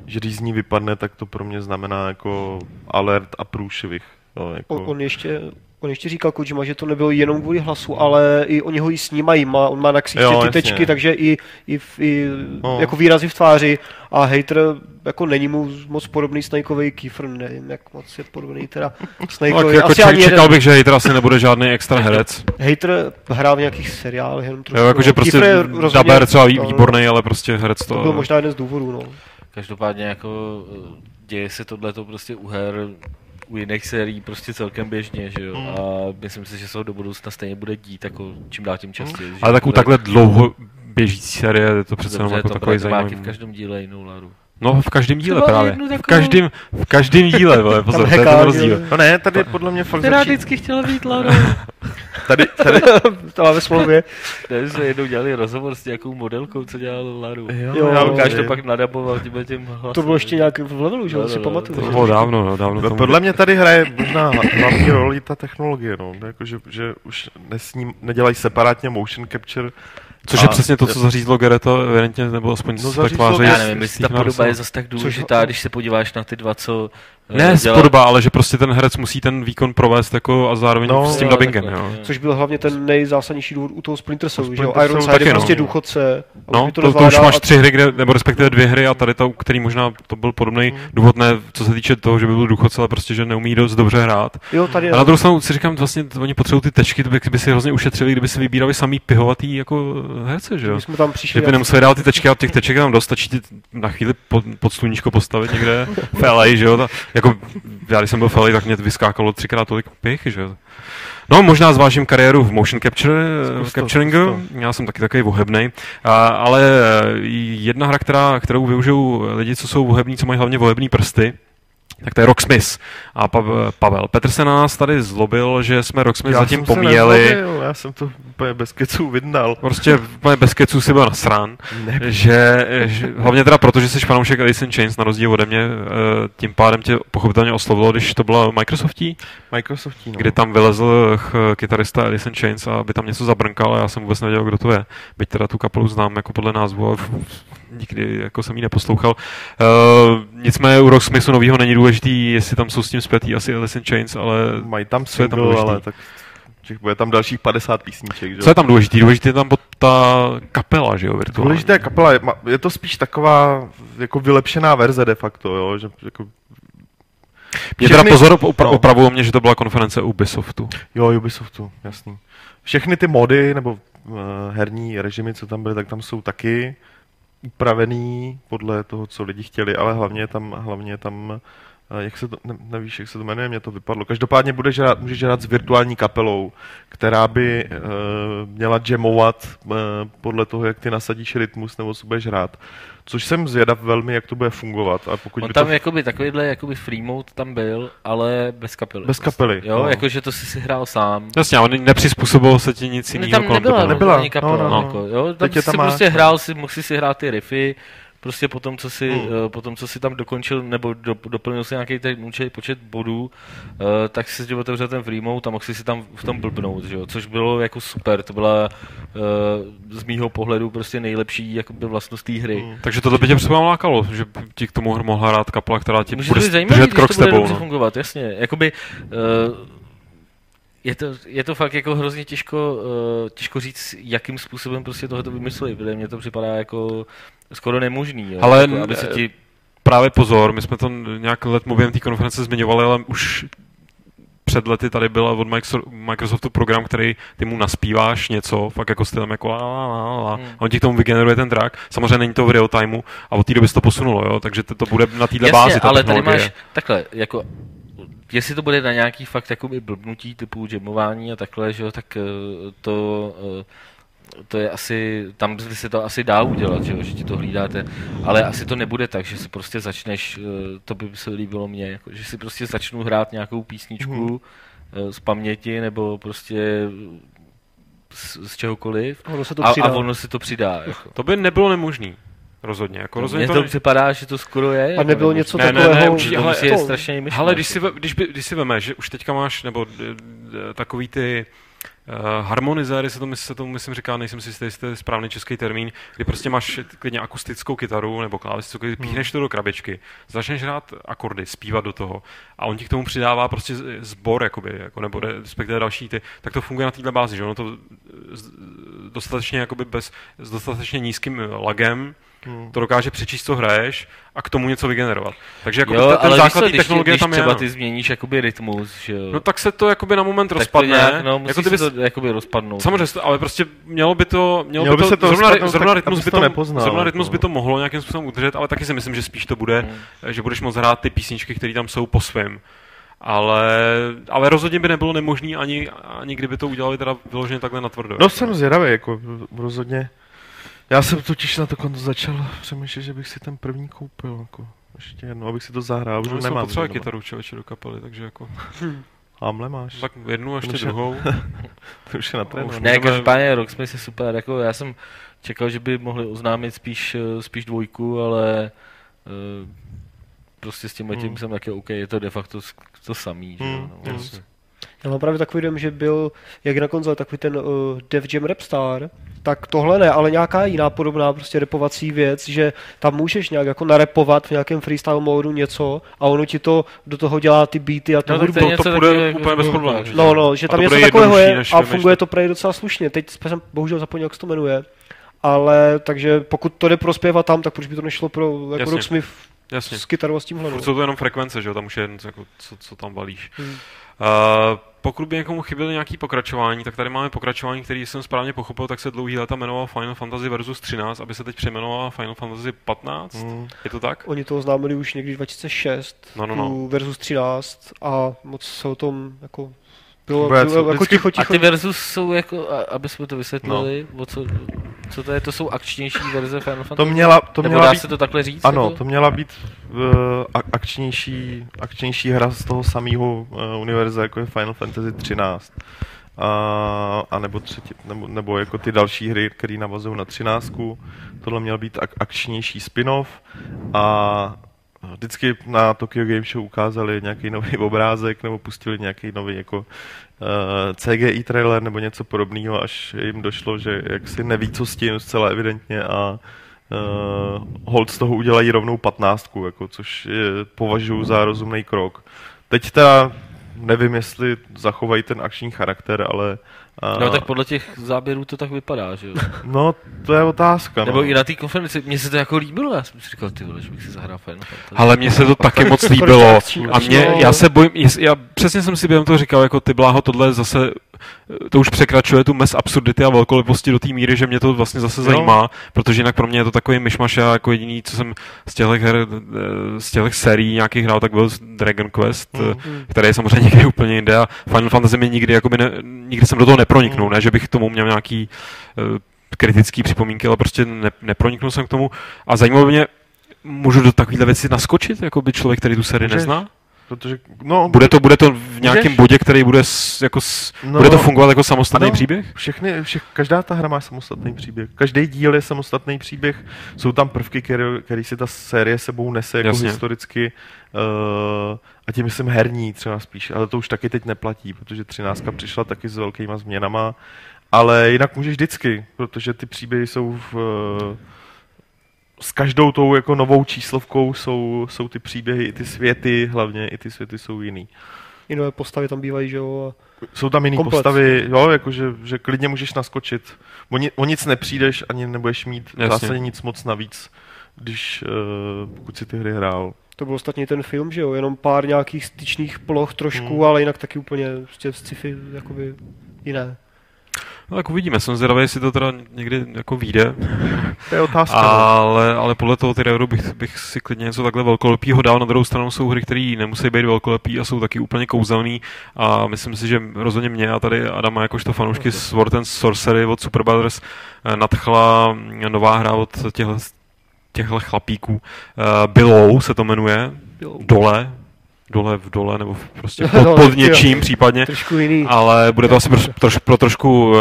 že když z ní vypadne, tak to pro mě znamená jako alert a průšvih. Jo, jako... On, on ještě On ještě říkal Kojima, že to nebylo jenom kvůli hlasu, ale i oni ho i snímají. Má, on má na ksichtě Jo, ty jasně. tečky, takže i, i, i No. jako výrazy v tváři. A hater jako není mu moc podobný Snakeový Kiefer, nevím, jak moc je podobný teda Tak Snakeovi. jako Asi ček, ani čekal jeden. bych, že Hater asi nebude žádný extra herec. Hater hrál v nějakých seriálech, jenom trošku. Jo, jakože no. prostě rozhodně- daber třeba no, výborný, ale prostě herec To to... byl možná jeden z důvodů, no. Každopádně jako děje se tohle prostě u her, u jiných sérií prostě celkem běžně, že jo. Mm. A myslím si, že se ho do budoucna stejně bude dít jako čím dál tím častěji. že Ale tak u bude- takhle dlouho běžící série je to přece jenom jako takový zajímavý. v každém díle jinou Laru. No v každém díle Třeba právě. jednu V takovou- každém, v každém díle, vole, pozor, to je ten rozdíl. No ne, tady podle mě fakt Která vždycky chtěla být Laru. Tady, tady, to máme smlouvě. Ne, jsme jednou dělali rozhovor s nějakou modelkou, co dělala Laru. jo, Jo, já Lukáš to pak nadaboval tím tím hlasem. To bylo ještě nějak v levelu, že jo, No, si no, no, pamatuju. To bylo dávno, no, dávno No, tomu. podle mě tady hraje možná hla- hlavní roli ta technologie, no. Jako, že, že už nesním, nedělají separátně motion capture. Což je a- přesně to, co zařízlo Gereta, evidentně, nebo aspoň No, no, zařízlo- tváře. Já Já nevím, jestli ta podoba je zase tak důležitá, když se podíváš na ty dva, co Ne z dělal- podoba, ale že prostě ten herec musí ten výkon provést jako a zároveň No, s tím dubbingem, jo. Což byl hlavně ten nejzásadnější důvod u toho Splinter Cellu, že jo? Ironside Cellu je prostě no. důchodce. No, už by to, to, už máš tři hry, kde, nebo respektive dvě hry a tady ta, u který možná to byl podobný důvod, ne co se týče toho, že by byl důchodce, ale prostě, že neumí dost dobře hrát. Jo, tady A na druhou stranu si říkám, vlastně to oni potřebují ty tečky, to by, by si hrozně ušetřili, kdyby si vybírali samý pihovatý jako herce, že jo? my jsme tam přišli. by nemuseli dát ty tečky a těch teček tam dost, stačí ti na chvíli pod, pod sluníčko postavit někde v LA, že jo? Jako, já když jsem byl LA, tak mě vyskákalo třikrát tolik pich, že? No, možná zvážím kariéru v motion capture, Zkus v to, capturingu, zkus já jsem taky takový vohebnej, a, ale eh, jedna hra, která, kterou využijou lidi, co jsou vohební, co mají hlavně vohební prsty, tak to je Rocksmith. A pa, Pavel Petr se na nás tady zlobil, že jsme Rocksmith Já zatím pomíjeli. nezlobil, já jsem to úplně bez keců vyndal. Prostě úplně bez keců si byl nasran, Ne, že, že, hlavně teda proto, že jsi fanoušek Alice in Chains, na rozdíl ode mě, eh, tím pádem tě pochopitelně oslovilo, když to byla Microsoftí, Microsoftí, no. kdy tam vylezl ch, kytarista Alice in Chains a by tam něco zabrnkal a já jsem vůbec nevěděl, kdo to je. Byť teda tu kapelu znám jako podle názvu, nikdy jako jsem ji neposlouchal. Uh, nicméně u Rocksmithu novýho není důležitý, jestli tam jsou s tím zpětý asi Alice in Chains, ale Mají tam je tam single, důležitý? ale tak těch bude tam dalších 50 písniček. Že? Co je tam důležitý? Důležitý je tam ta kapela, že jo, virtuální. Důležitá je kapela, je, to spíš taková jako vylepšená verze de facto, jo, že jako Mě teda všechny- pozor, opra- no. opravují mě, že to byla konference Ubisoftu. Jo, Ubisoftu, jasný. Všechny ty mody nebo uh, herní režimy, co tam byly, tak tam jsou taky upravený podle toho, co lidi chtěli, ale hlavně je tam, hlavně tam eh, jak se to, ne, nevíš, jak se to jmenuje, mě to vypadlo. Každopádně budeš hrát, můžeš hrát s virtuální kapelou, která by uh, měla jamovat uh, podle toho, jak ty nasadíš rytmus nebo co budeš hrát. Což jsem zvědav velmi, jak to bude fungovat. A pokud On by tam to... jakoby takovýhle jakoby free mode tam byl, ale bez kapely. Bez kapely, Jo, no. jakože to si si hrál sám. Jasně, ale nepřizpůsobilo se ti nic Ne, jiného tam nebyla, tebe, no. Nebyla, ani kapela, no, no, no. Jako, jo, tam Teď je si tam máš, prostě no. hrál, si, mohl si si hrát ty riffy, prostě potom, co si, Hmm. hmm. potom, co si tam dokončil, nebo do, doplnil si nějaký ten určitý počet bodů, uh, tak si si otevřel ten free mode a mohl si si tam v tom blbnout, že jo? což bylo jako super, to byla uh, z mýho pohledu prostě nejlepší jakoby vlastnost té hry. Hmm. Takže tohle by tě třeba lákalo, že ti k tomu mohla hrát kapela, která ti Může to bude zajímavý, držet krok to s bude tebou. dobře No. fungovat, jasně. Jakoby, uh, je to, je to fakt jako hrozně těžko, uh, těžko říct, jakým způsobem prostě tohle to vymysleli, protože mně to připadá jako skoro nemožný. Jo? Ale jako, aby se ti... Právě pozor, my jsme to nějak let během té konference zmiňovali, ale už před lety tady byl od Microso- Microsoftu program, který ty mu naspíváš něco, fakt jako stylem jako la, la, la, la, Hmm. a on ti k tomu vygeneruje ten track. Samozřejmě není to v real timeu a od té doby se to posunulo, jo? takže to, to bude na této Jasně, bázi ta ale tady máš takhle, jako jestli to bude na nějaký fakt jakoby blbnutí typu jamování a takhle, že jo, tak eh, to, eh, to je asi, tam by se to asi dá udělat, že, jo, že ti to hlídáte, ale asi to nebude tak, že si prostě začneš, eh, to by se líbilo mně, jako, že si prostě začnu hrát nějakou písničku eh, z paměti nebo prostě z, z čehokoliv Ono se to a, přidá. a ono si to přidá. Jako. To by nebylo nemožný. Rozhodně. Jako rozhodně Mně to to ne... připadá, že to skoro je. A nebylo něco Ne, ne, ne, takového... určitě, to ale- musí je to- strašně Ale když si, jako. když, by, když si veme, že už teďka máš, nebo d, d, takový ty uh, harmonizéry, se to, se tomu myslím říká, nejsem si jistý, jestli to je správný český termín, kdy prostě máš klidně akustickou kytaru nebo klávesnici, kdy píchneš to do krabičky, začneš hrát akordy, zpívat do toho a on ti k tomu přidává prostě sbor, jakoby, jako, nebo re- respektive další ty, tak to funguje na této bázi, že ono to dostatečně jakoby bez, s dostatečně nízkým lagem, Hmm. to dokáže přečíst, co hraješ a k tomu něco vygenerovat. Takže jako jo, ten, ale základ když, technologie když tam je. třeba no. ty změníš jakoby rytmus, že jo. No tak se to jakoby na moment tak to rozpadne. nějak, no, musí jako ty se bys, to jakoby rozpadnout. Samozřejmě, ale prostě mělo by to, mělo, Mělo by by se to, to zrovna, rozpadnout, zrovna, tak rytmus by to to, nepoznal, zrovna rytmus by to mohlo nějakým způsobem udržet, ale taky si myslím, že spíš to bude, Hmm. že budeš moct hrát ty písničky, které tam jsou po svém. Ale, ale rozhodně by nebylo nemožné ani, ani kdyby to udělali teda vyloženě takhle na tvrdo. No jsem zvědavý, jako rozhodně. Já jsem totiž na to konto začal přemýšlet, že bych si ten první koupil, jako ještě jednou, abych si to zahrál, už No, nemám. doma. kytaru člověče do kapely, takže jako, Hamle máš, tak jednu a ještě Konečně. druhou. to už je na trénu. už Ne, můžeme- každopádně Rocksmith je super, jako já jsem čekal, že by mohli oznámit spíš, eh, spíš dvojku, ale eh, prostě s tím tím Hmm. jsem taky OK, je to de facto to samý, že jo. Hmm, no. Jasně. Já mám právě takový dojem, že byl, jak na konzole, takový ten uh, Def Jam Rapstar, tak tohle ne, ale nějaká jiná podobná prostě repovací věc, že tam můžeš nějak jako narepovat v nějakém freestyle módu něco a ono ti to do toho dělá ty beaty a tu No, tak hudbu. to To, bude taky- úplně bez jako- problémů. že No, no, že tam něco takového je a funguje to prej docela slušně. Teď jsem bohužel zapomněl, jak se to jmenuje. Ale takže pokud to jde prospěvat tam, tak proč by to nešlo pro jako. Rocksmith Jasně. s kytarou s tímhle. Furt No. jsou to jenom frekvence, že jo, tam už je jedno, jako, co, co tam balíš. Hmm. Uh, pokud by někomu chyběly nějaký pokračování, tak tady máme pokračování, který jsem správně pochopil, tak se dlouhý léta jmenoval Final Fantasy versus 13, aby se teď přejmenovala Final Fantasy 15. Mm. Je to tak? Oni to oznámili už někdy 2006 No, no, no. tu versus 13 a moc se o tom jako bylo, bylo co- jako vždycky- ticho, A ticho. ty versus jsou jako, aby jsme to vysvětlili, no. co, co to je, to jsou akčnější verze Final To Fantasy? měla, to Nebo měla dá být, se to takhle říct? ano, jako? to měla být uh, akčnější, akčnější hra z toho samého uh, univerza, jako je Final Fantasy 13. A, a nebo, třetí, nebo, nebo jako ty další hry, které navazují na 13. Tohle měl být ak- akčnější spin-off a vždycky na Tokyo Game Show ukázali nějaký nový obrázek nebo pustili nějaký nový jako CGI trailer nebo něco podobného, až jim došlo, že jak si neví, co s tím zcela evidentně a uh, hold z toho udělají rovnou patnáctku, jako, což je, považuji za rozumný krok. Teď teda nevím, jestli zachovají ten akční charakter, ale... No tak podle těch záběrů to tak vypadá, že jo. no, to je otázka. Nebo no. i na té konferenci, mně se to jako líbilo, já jsem si říkal, ty vole, že bych si zahrál Final Fantasy. Ale mně se to taky moc líbilo. A mě, já se bojím, já přesně jsem si během toho říkal, jako ty bláho, tohle zase, to už překračuje tu mez absurdity a velkoleposti do té míry, že mě to vlastně zase zajímá, protože jinak pro mě je to takový myšmaš a jako jediný, co jsem z těchto her, eh, z těchto sérií nějakých hrál, tak byl Dragon Quest, Mhm. mm. který je samozřejmě někde úplně jinde a Final Fantasy mi nikdy, jakoby ne, nikdy jsem do toho neproniknul, Mhm. ne, že bych k tomu měl nějaký eh, kritický připomínky, ale prostě ne, neproniknul jsem k tomu a zajímalo mě, můžu do takovéhle věci naskočit, jako by člověk, který tu sérii nezná? Protože, no, Bude to, bude to v nějakém Můžeš. bodě, který bude jako No, bude to fungovat jako samostatný ano. příběh? Všechny, všech, každá ta hra má samostatný příběh. Každý díl je samostatný příběh. Jsou tam prvky, který, který si ta série sebou nese jako Jasně. historicky. Uh, a tím myslím herní třeba spíš, ale to už taky teď neplatí, protože 13 přišla taky s velkýma změnama. Ale jinak můžeš vždycky, protože ty příběhy jsou v, uh, s každou tou jako novou číslovkou jsou, jsou ty příběhy, i ty světy, hlavně i ty světy jsou jiný. I nové postavy tam bývají, že jo. a- Jsou tam jiný Komplet. postavy, jo, jakože že klidně můžeš naskočit. O, ni, o nic nepřijdeš, ani nebudeš mít v Jasně. zásadě nic moc navíc, když, uh, pokud si ty hry hrál. To byl ostatně ten film, že jo, jenom pár nějakých styčných ploch trošku, Hmm. ale jinak taky úplně prostě sci-fi jakoby jiné. No tak uvidíme, jsem zvědavý, jestli to teda někdy jako vyjde, To je otázka. no. ale, ale podle toho ty euro bych, bych si klidně něco takhle velkolepýho dal. Na druhou stranu jsou hry, které nemusí být velkolepý a jsou taky úplně kouzelný a myslím si, že rozhodně mě a tady Adama jakožto fanoušky Sword and Sorcery od Super Brothers eh, nadchla nová hra od těchto těchto chlapíků. Uh, Below se to jmenuje, Jo, dole, dole v dole, nebo prostě Jo, pod, dole, pod jo. něčím případně. trošku jiný. Ale bude to asi pro, troš, pro trošku uh,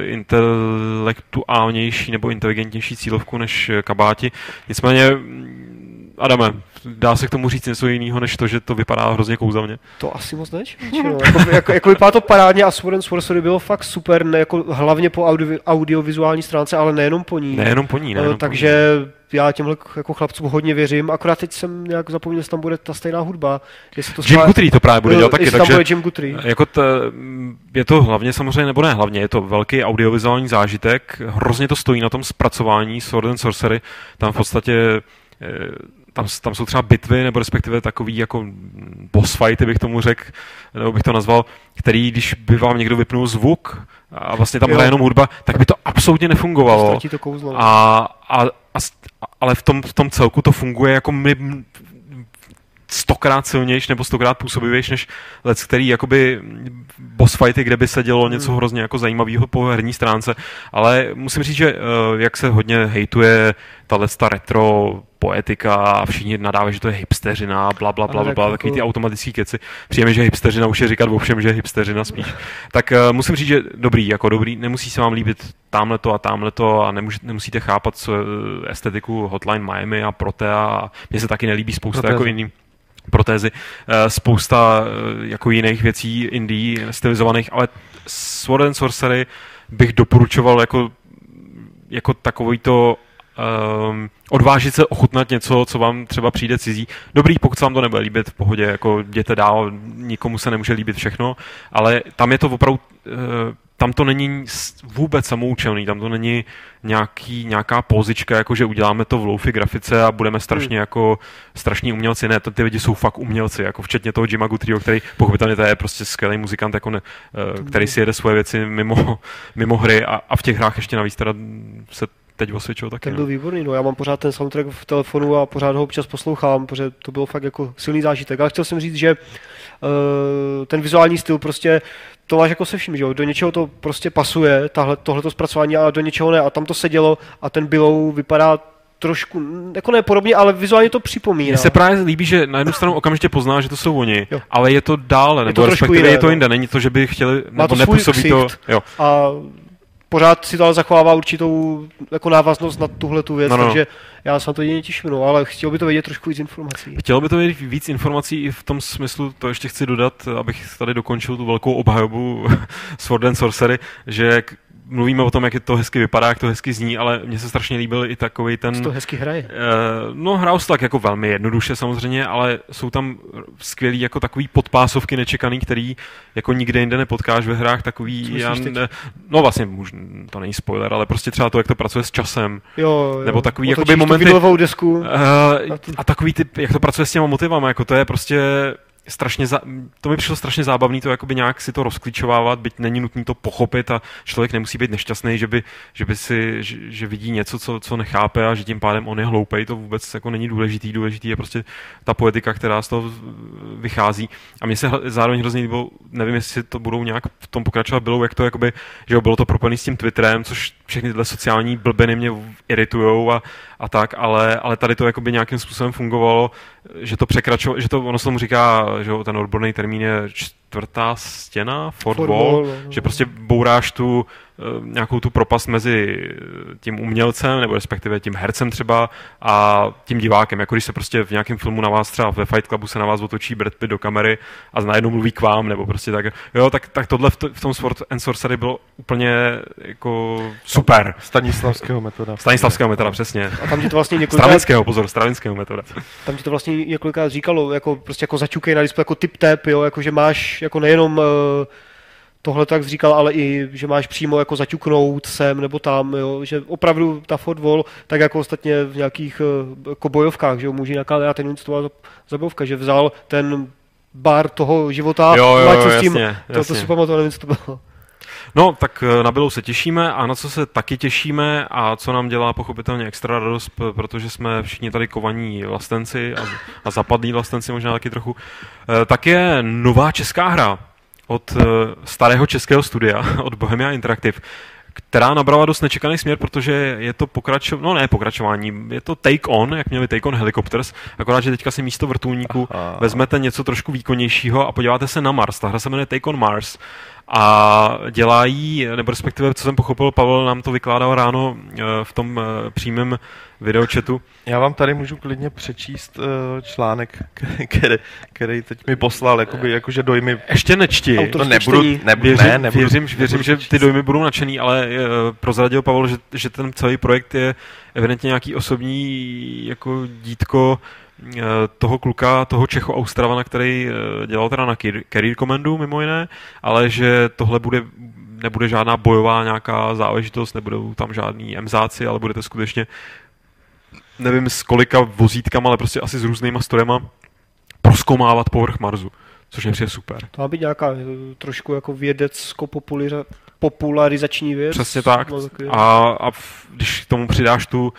intelektuálnější nebo inteligentnější cílovku než eh, kabáti. Nicméně, mm, Adame, dá se k tomu říct něco jiného, než to, že to vypadá hrozně kouzelně. To asi moc ne, člověče, no. jako, jako, jako, vypadá to parádně a Sword and Sorcery bylo fakt super, ne, jako, hlavně po audio, audiovizuální stránce, ale nejenom po ní. Nejenom po ní, Eh, nejenom takže já těmhle jako chlapcům hodně věřím, akorát teď jsem nějak zapomněl, jestli tam bude ta stejná hudba. Jestli to. Jim schvál- Guthrie to právě bude Eh, dělat taky, jestli takže... tam bude Jim Guthrie. Jako t, je to hlavně samozřejmě, nebo ne hlavně, je to velký audiovizuální zážitek, hrozně to stojí na tom zpracování Sword and Sorcery, tam v podstatě eh, tam, tam jsou třeba bitvy, nebo respektive takový jako boss fighty, bych tomu řekl, nebo bych to nazval, který, když by vám někdo vypnul zvuk a vlastně tam hraje jenom hudba, tak by to absolutně nefungovalo. To kouzlo. A, a, a, ale v tom, v tom celku to funguje jako my, stokrát silnější nebo stokrát působivější než let, který jakoby boss fighty, kde by se dělo něco hrozně jako zajímavého po herní stránce, ale musím říct, že uh, jak se hodně hejtuje tahle ta retro poetika a všichni nadávají, že to je hipsteřina, bla, bla, bla, bla, bla jako- takový ty automatický keci. Přijeme, že hipsteřina už je říkat o všem, že je hipsteřina spíš. tak uh, musím říct, že dobrý, jako dobrý, nemusí se vám líbit tamhle to a tamhle to a nemůž, nemusíte chápat co, eh, estetiku Hotline Miami a Protea a mně se taky nelíbí spousta Protézy. jako jiný protézy, eh, spousta eh, jako jiných věcí indie stylizovaných, ale Sword and Sorcery bych doporučoval jako, jako takový to um, odvážit se ochutnat něco, co vám třeba přijde cizí. Dobrý, pokud se vám to nebude líbit, v pohodě, jako jděte dál, nikomu se nemůže líbit všechno, ale tam je to opravdu, uh, tam to není vůbec samoučelný, tam to není nějaký, nějaká pozička, jako že uděláme to v loufy grafice a budeme strašně Hmm. jako strašní umělci. Ne, to, ty lidi jsou fakt umělci, jako včetně toho Jima Guthrieho, který pochopitelně to je prostě skvělý muzikant, jako ne, uh, který si jede svoje věci mimo, mimo hry a, a v těch hrách ještě navíc teda se teď osvědčil taky. Ten No. byl výborný, no já mám pořád ten soundtrack v telefonu a pořád ho občas poslouchám, protože to bylo fakt jako silný zážitek. Ale chtěl jsem říct, že uh, ten vizuální styl prostě, to máš jako se vším, že jo, do něčeho to prostě pasuje, tahle, tohleto zpracování, ale do něčeho ne. A tam to sedělo a ten Billow vypadá trošku, jako ne podobně, ale vizuálně to připomíná. Mně se právě líbí, že na jednu stranu okamžitě pozná, že to jsou oni, Jo. ale je to dále, nebo to trošku respektive jiné, je to no. jinde. Není to, že by chtěli, nebo to nepůsobí to. Jo. A pořád si to ale zachovává určitou jako návaznost na tuhle tu věc, No, no. takže já se na to jedině těším, no, ale chtěl by to vědět trošku víc informací. Chtělo by to být víc informací i v tom smyslu, to ještě chci dodat, abych tady dokončil tu velkou obhajobu Sword and Sorcery, že mluvíme o tom, jak to hezky vypadá, jak to hezky zní, ale mně se strašně líbil i takový ten... To hezky hraje. Uh, no, hrál se tak jako velmi jednoduše samozřejmě, ale jsou tam skvělý jako takový podpásovky nečekaný, který jako nikde jinde nepotkáš ve hrách, takový... Já, ne, no vlastně, můž, to není spoiler, ale prostě třeba to, jak to pracuje s časem. Jo, jo. Nebo takový jakoby momenty... desku. Uh, a takový typ, jak to pracuje s těma motivama, jako to je prostě strašně, za, to mi přišlo strašně zábavný to jakoby nějak si to rozklíčovávat, byť není nutný to pochopit a člověk nemusí být nešťastný, že by, že by si, že, že vidí něco, co, co nechápe a že tím pádem on je hloupej, to vůbec jako není důležitý, důležitý je prostě ta poetika, která z toho vychází. A mně se zároveň hrozně líbilo, nevím, jestli to budou nějak v tom pokračovat, bylo jak to jakoby, že bylo to propojené s tím Twitterem, což všechny tyhle sociální blbiny mě iritujou a, a tak, ale, ale tady to jakoby nějakým způsobem fungovalo, že to překračovalo, že to, ono se tomu říká, že ten odborný termín je čtvrtá stěna, fourth, fourth wall, wall, že prostě bouráš tu Eh, nějakou tu propast mezi tím umělcem, nebo respektive tím hercem třeba a tím divákem. Jako když se prostě v nějakém filmu na vás třeba ve Fight Clubu se na vás otočí Brad Pitt do kamery a najednou mluví k vám, nebo prostě tak. Jo, tak, tak tohle v, to, v tom Sword and Sorcery bylo úplně jako super. Stanislavského metoda. Stanislavského metoda, přesně. A tam ti to vlastně několikrát... Stravinského, pozor, Stravinského metoda. Tam ti to vlastně několikrát říkalo, jako prostě jako začukej na display, jako tip tap, jo, jako že máš jako nejenom uh, tohle tak říkal, ale i, že máš přímo jako zaťuknout sem nebo tam, jo, že opravdu ta football, tak jako ostatně v nějakých eh, jako bojovkách, že jo, může nějaká, já ten to zabavka, že vzal ten bar toho života, jo, jo, jo, s tím, jasně, to, to si pamatuju, nevím, co to bylo. No, tak eh, na Bylou se těšíme a na co se taky těšíme a co nám dělá pochopitelně extra radost, protože jsme všichni tady kovaní vlastenci a, a zapadlí vlastenci možná taky trochu, eh, tak je nová česká hra, od uh, starého českého studia, od Bohemia Interactive, která nabrala dost nečekaný směr, protože je to pokračování, no ne pokračování, je to Take On, jak měli Take On Helicopters, akorát, že teďka si místo vrtulníku Aha. vezmete něco trošku výkonnějšího a podíváte se na Mars. Ta hra se jmenuje Take On Mars a dělají, nebo respektive, co jsem pochopil, Pavel nám to vykládal ráno eh, v tom eh, přímém videočetu. Já vám tady můžu klidně přečíst uh, článek, který, který teď mi poslal, jakoby, jakože dojmy... Ještě nečti. To nebudu, nebudu, věřím, ne, nebudu, věřím, nebudu, věřím že ty dojmy budou nadšený, ale prozradil Pavel, že, že ten celý projekt je evidentně nějaký osobní jako dítko toho kluka, toho Čecho Austravana, který uh, dělal teda na Career Commandu mimo jiné, ale že tohle bude nebude žádná bojová nějaká záležitost, nebudou tam žádný emzáci, ale budete skutečně nevím s kolika vozítkama, ale prostě asi s různýma storema proskoumávat povrch Marsu, což je přijde super. To má být nějaká eh, trošku jako vědecko popularizační věc. Přesně tak. A, a když k tomu přidáš tu, uh,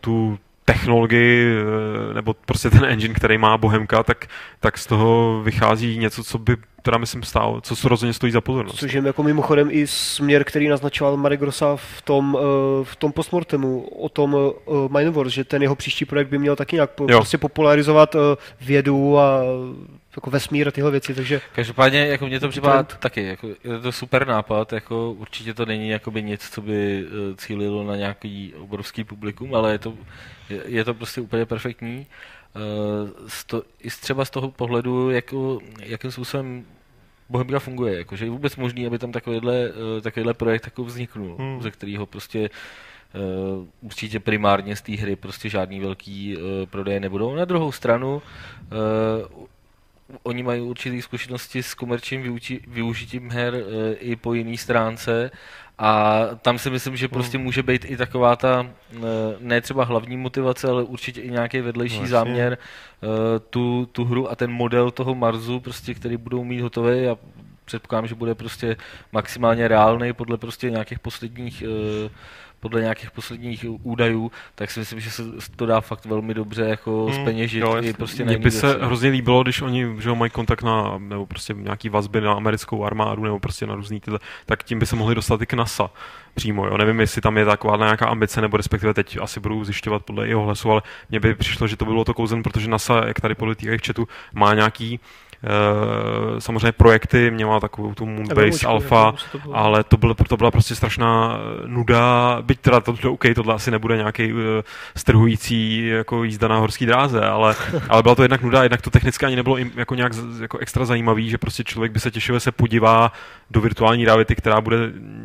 tu technologii eh, nebo prostě ten engine, který má Bohemka, tak, tak z toho vychází něco, co by teda myslím stálo, co se rozhodně stojí za pozornost. Což je jako mimochodem i směr, který naznačoval Marek Grossa v tom, eh, v tom postmortemu o tom uh, Mindwars, že ten jeho příští projekt by měl taky nějak jo. prostě popularizovat vědu a jako vesmír a tyhle věci, takže... Každopádně jako mě to připadá to... taky, jako, je to super nápad, jako určitě to není jakoby nic, co by cílilo na nějaký obrovský publikum, ale je to je, je to prostě úplně perfektní. Sto, I třeba z toho pohledu, jako, jakým způsobem Bohemia funguje, jakože je vůbec možný, aby tam takovýhle, uh, takovýhle projekt jako vzniknul, hmm. ze kterého prostě Uh, určitě primárně z té hry prostě žádný velký uh, prodeje nebudou. Na druhou stranu uh, oni mají určité zkušenosti s komerčním využi- využitím her uh, i po jiné stránce a tam si myslím, že prostě hmm. může být i taková ta, eh, ne třeba hlavní motivace, ale určitě i nějaký vedlejší Vlastně. záměr eh, tu, tu hru a ten model toho Marsu, prostě, který budou mít hotový a předpokládám, že bude prostě maximálně reálný podle prostě nějakých posledních uh, podle nějakých posledních údajů, tak si myslím, že se to dá fakt velmi dobře jako hmm, zpeněžit jo, i prostě Mně by se hrozně líbilo, když oni že mají kontakt na, nebo prostě nějaký vazby na americkou armádu, nebo prostě na různý tyhle, tak tím by se mohli dostat i k NASA přímo. Jo. Nevím, jestli tam je taková nějaká ambice, nebo respektive teď asi budu zjišťovat podle jeho hlasu, ale mně by přišlo, že to bylo to kouzen, protože NASA, jak tady podle těch četů, má nějaký Uh, samozřejmě projekty, měla takovou tu Moonbase Alpha, to ale to, byl, to byla prostě strašná nuda, byť teda to, to OK, tohle asi nebude nějaký uh, strhující jako jízda na horský dráze, ale, ale byla to jednak nuda, jednak to technicky ani nebylo jako nějak jako extra zajímavý, že prostě člověk by se těšil, že se podívá do virtuální reality, která bude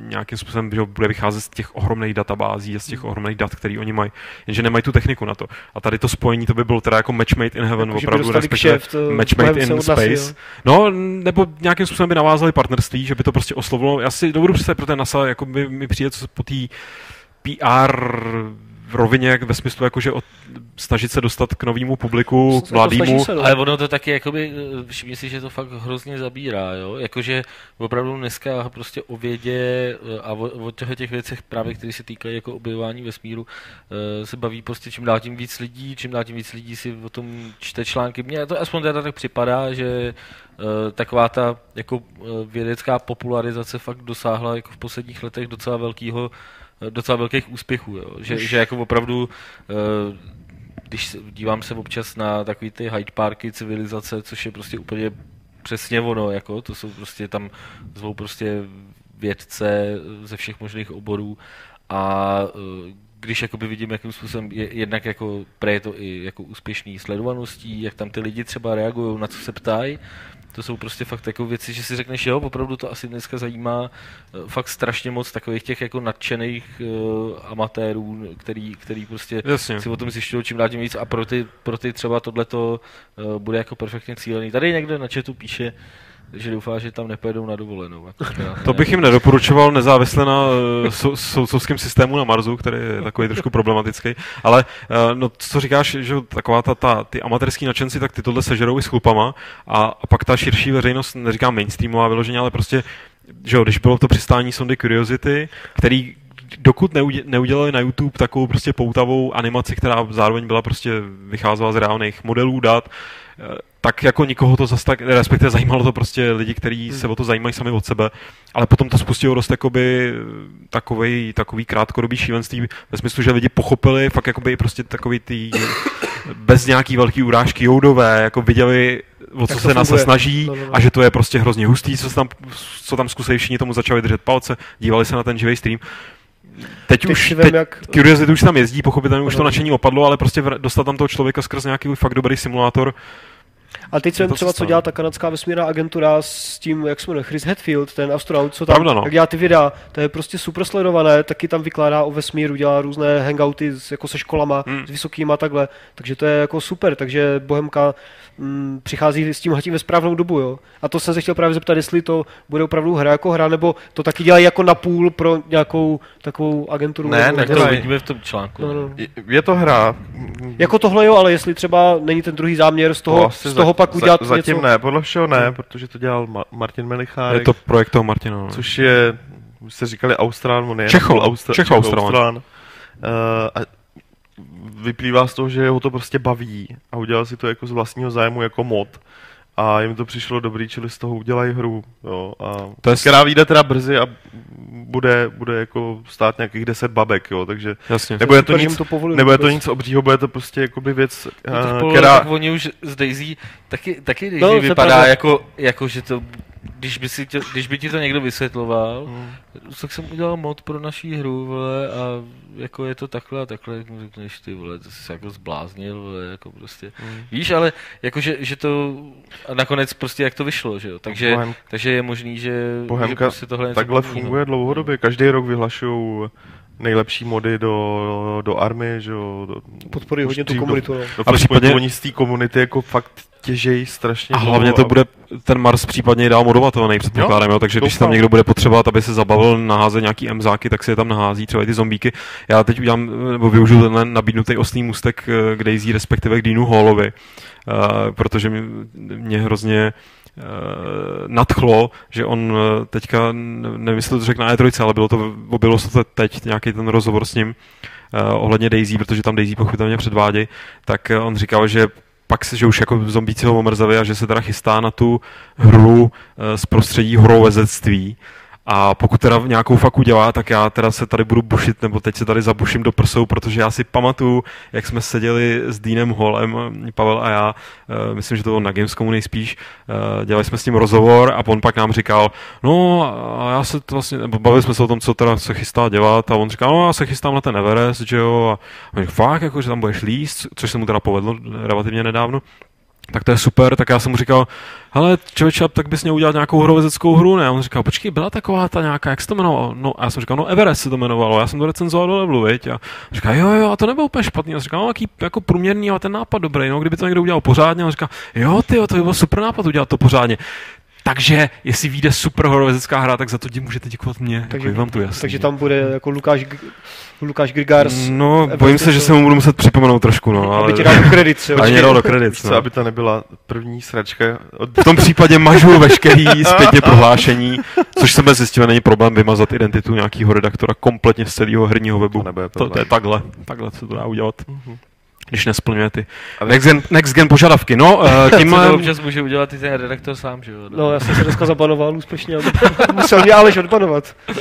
nějakým způsobem že bude vycházet z těch ohromných databází a z těch ohromných dat, které oni mají, jenže nemají tu techniku na to. A tady to spojení, to by bylo teda jako match made in heaven, jako, opravdu, respektive match made in space. No, nebo nějakým způsobem by navázali partnerství, že by to prostě oslovilo. Já si dovedu představit pro ten NASA, jako by mi přijde co po té PR v rovině jak ve smyslu, jako, že od, snažit se dostat k novému publiku, k mladému. Se, no. Ale ono to taky, jakoby, všimni si, že to fakt hrozně zabírá, jo? Jakože opravdu dneska prostě o vědě eh, a o, o těch, těch věcech právě, které se týkají jako objevování vesmíru, eh, se baví prostě čím dál tím víc lidí, čím dál tím víc lidí si o tom čte články. Mně to aspoň teda tak připadá, že eh, taková ta jako vědecká popularizace fakt dosáhla jako v posledních letech docela velkého docela velkých úspěchů, jo. Že, že jako opravdu uh, když dívám se občas na takový ty Hyde Parky civilizace, což je prostě úplně přesně ono, jako, to jsou prostě tam zvou prostě vědce ze všech možných oborů a uh, když jakoby vidím, jakým způsobem je, jednak jako pre je to i jako úspěšný sledovaností, jak tam ty lidi třeba reagují, na co se ptají, to jsou prostě fakt jako věci, že si řekneš, jo, opravdu to asi dneska zajímá eh, fakt strašně moc takových těch jako nadšených uh, amatérů, který, který prostě Jasně. si o tom zjišťují čím dál tím víc a pro ty, pro ty třeba tohleto uh, bude jako perfektně cílený. Tady někde na chatu píše, že doufá, že tam nepojedou na dovolenou. To bych jim nedoporučoval nezávisle na uh, soudcovském systému na Marsu, který je takový trošku problematický. Ale uh, no, co říkáš, že taková ta, ta ty amatérský nadšenci, tak ty tohle sežerou i s chlupama a, a pak ta širší veřejnost, neříkám mainstreamová vyloženě, ale prostě že jo, když bylo to přistání sondy Curiosity, který dokud neudělali na YouTube takovou prostě poutavou animaci, která zároveň byla prostě vycházela z reálných modelů dat, eh, tak jako nikoho to zase tak, respektive zajímalo to prostě lidi, kteří hmm. se o to zajímají sami od sebe, ale potom to spustilo dost jakoby takový, takový krátkodobý šílenství ve smyslu, že lidi pochopili fakt jakoby prostě takový ty bez nějaký velký urážky joudové, jako viděli o co se nás snaží no, no, no. a že to je prostě hrozně hustý, co tam, co tam zkusej všichni tomu začali držet palce, dívali se na ten živý stream. Teď, teď už, teď, jak... Curiosity už tam jezdí, pochopitelně už to nadšení opadlo, ale prostě dostat tam toho člověka skrz nějaký fakt dobrý simulátor, ale teď jsem třeba, co dělá ta kanadská vesmírná agentura s tím, jak se jmenuje, Chris Hetfield, ten astronaut, co tam Pravda, no. jak dělá ty videa, to je prostě super sledované, taky tam vykládá o vesmíru, dělá různé hangouty s, jako se školama, hmm. s vysokýma takhle, takže to je jako super, takže Bohemka mm, přichází s tím tím ve správnou dobu, jo. A to jsem se chtěl právě zeptat, jestli to bude opravdu hra jako hra, nebo to taky dělají jako na půl pro nějakou takovou agenturu. Ne, ne, to vidíme v tom článku. No, no. Je, je to hra. Jako tohle jo, ale jestli třeba není ten druhý záměr z toho, to z toho za, pak udělat za, Zatím něco... ne, podle všeho ne, protože to dělal Ma- Martin Melichárek. Je to projekt toho Martina. No. Což je, už se říkali Austrán, on je Čecho, Austra- Čecho, Austrán. Uh, a vyplývá z toho, že ho to prostě baví a udělal si to jako z vlastního zájmu jako mod a jim to přišlo dobrý, čili z toho udělají hru, jo, a to je... která vyjde teda brzy a bude, bude jako stát nějakých 10 babek, jo, takže Jasně. nebude to, nic, to povolili, nebude to nic obřího, bude to prostě jakoby věc, no která... Tak oni už z Daisy, taky, taky Daisy no, vypadá jako, jako, že to když by, si tě, když by ti to někdo vysvětloval, hmm. tak jsem udělal mod pro naší hru, vole, a jako je to takhle a takhle, jak mu řekneš ty, vole, to jsi jako zbláznil, vole, jako prostě, hmm. víš, ale jako, že, že to, a nakonec prostě jak to vyšlo, že jo, takže, Bohem, takže je možný, že, Bohemka že prostě tohle takhle funguje dlouhodobě, každý rok vyhlašují nejlepší mody do, do army, že jo. Podporují hodně tu komunitu. Do, no. do a případně oni z té komunity jako fakt těžejí strašně. A hlavně to bude ten Mars případně dál modovatelný, předpokládám, jo, takže když tam někdo bude potřebovat, aby se zabavil naházet nějaký emzáky, tak si je tam nahází, třeba i ty zombíky. Já teď udělám, nebo využiju ten nabídnutý ostný můstek k eh, Daisy, respektive k Deanu Hallovi, uh, protože mě, mě hrozně uh, nadchlo, že on uh, teďka, nevím, jestli to řekl na E3, ale bylo to, bylo to teď nějaký ten rozhovor s ním uh, ohledně Daisy, protože tam Daisy pochopitelně předvádí, tak uh, on říkal, že pak se, že už jako zombíci ho omrzeli a že se teda chystá na tu hru z prostředí horovezectví A pokud teda nějakou fakt udělá, tak já teda se tady budu bušit, nebo teď se tady zabuším do prsou, protože já si pamatuju, jak jsme seděli s Deanem Holem, Pavel a já, uh, myslím, že to bylo na Gamescomu nejspíš, uh, dělali jsme s ním rozhovor a on pak nám říkal, no a já se to vlastně, nebo bavili jsme se o tom, co teda se chystá dělat. A on říkal, no já se chystám na ten Everest, že jo, a říkal, fakt, jako, že tam budeš líst, což se mu teda povedlo relativně nedávno tak to je super, tak já jsem mu říkal, hele, člověče, tak bys měl udělat nějakou horovezeckou hru, ne? A on říkal, počkej, byla taková ta nějaká, jak se to jmenovalo? No, a já jsem říkal, no Everest se to jmenovalo, já jsem to recenzoval do levelu, viď? A říká, jo, jo, a to nebylo úplně špatný. A říkal, no, jaký jako průměrný, ale ten nápad dobrý, no, kdyby to někdo udělal pořádně, a on říká, jo, ty, to by byl super nápad udělat to pořádně. Takže jestli vyjde super horovezecká hra, tak za to můžete děkovat mě. Takže, jako vám to jasný. takže tam bude jako Lukáš, Lukáš Grigars. No, bojím se, že se mu budu muset připomenout trošku, no. Ale... Aby ti dal do kredit, jo. Dal do kredit, Co, no. aby to nebyla první sračka od... V tom případě mažu veškerý zpětně prohlášení, což jsem zjistil, není problém vymazat identitu nějakého redaktora kompletně z celého herního webu. To to, to je takhle, takhle se to dá udělat. Mhm. Když nesplňuje ty next gen, next gen požadavky. No, uh, Tím tímhle, to občas může udělat i ten redaktor sám, že jo? No, já jsem se dneska zabanoval úspěšně, ale musel mě Aleš odbanovat. uh,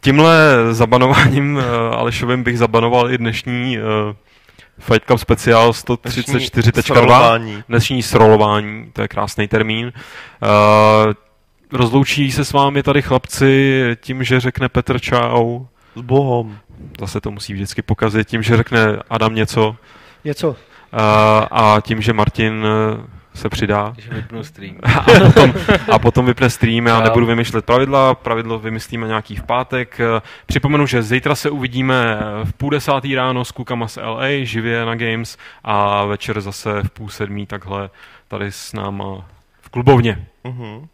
tímhle zabanováním uh, Alešovým bych zabanoval i dnešní uh, Fight Cup speciál 134.2. Srolování. dnešní srolování, to je krásný termín. Uh, rozloučí se s vámi tady chlapci tím, že řekne Petr čau. S Bohom. Zase to musí vždycky pokazit tím, že řekne Adam něco. Něco. Uh, a tím, že Martin uh, se přidá. Když vypnu stream. A potom, a potom vypne stream, já nebudu vymýšlet pravidla, pravidlo vymyslíme nějaký v pátek. Eh, Připomenu, že zítra se uvidíme v půl desátý ráno s klukama z LA, živě na Games a večer zase v půl sedmí takhle tady s náma v klubovně. Mhm.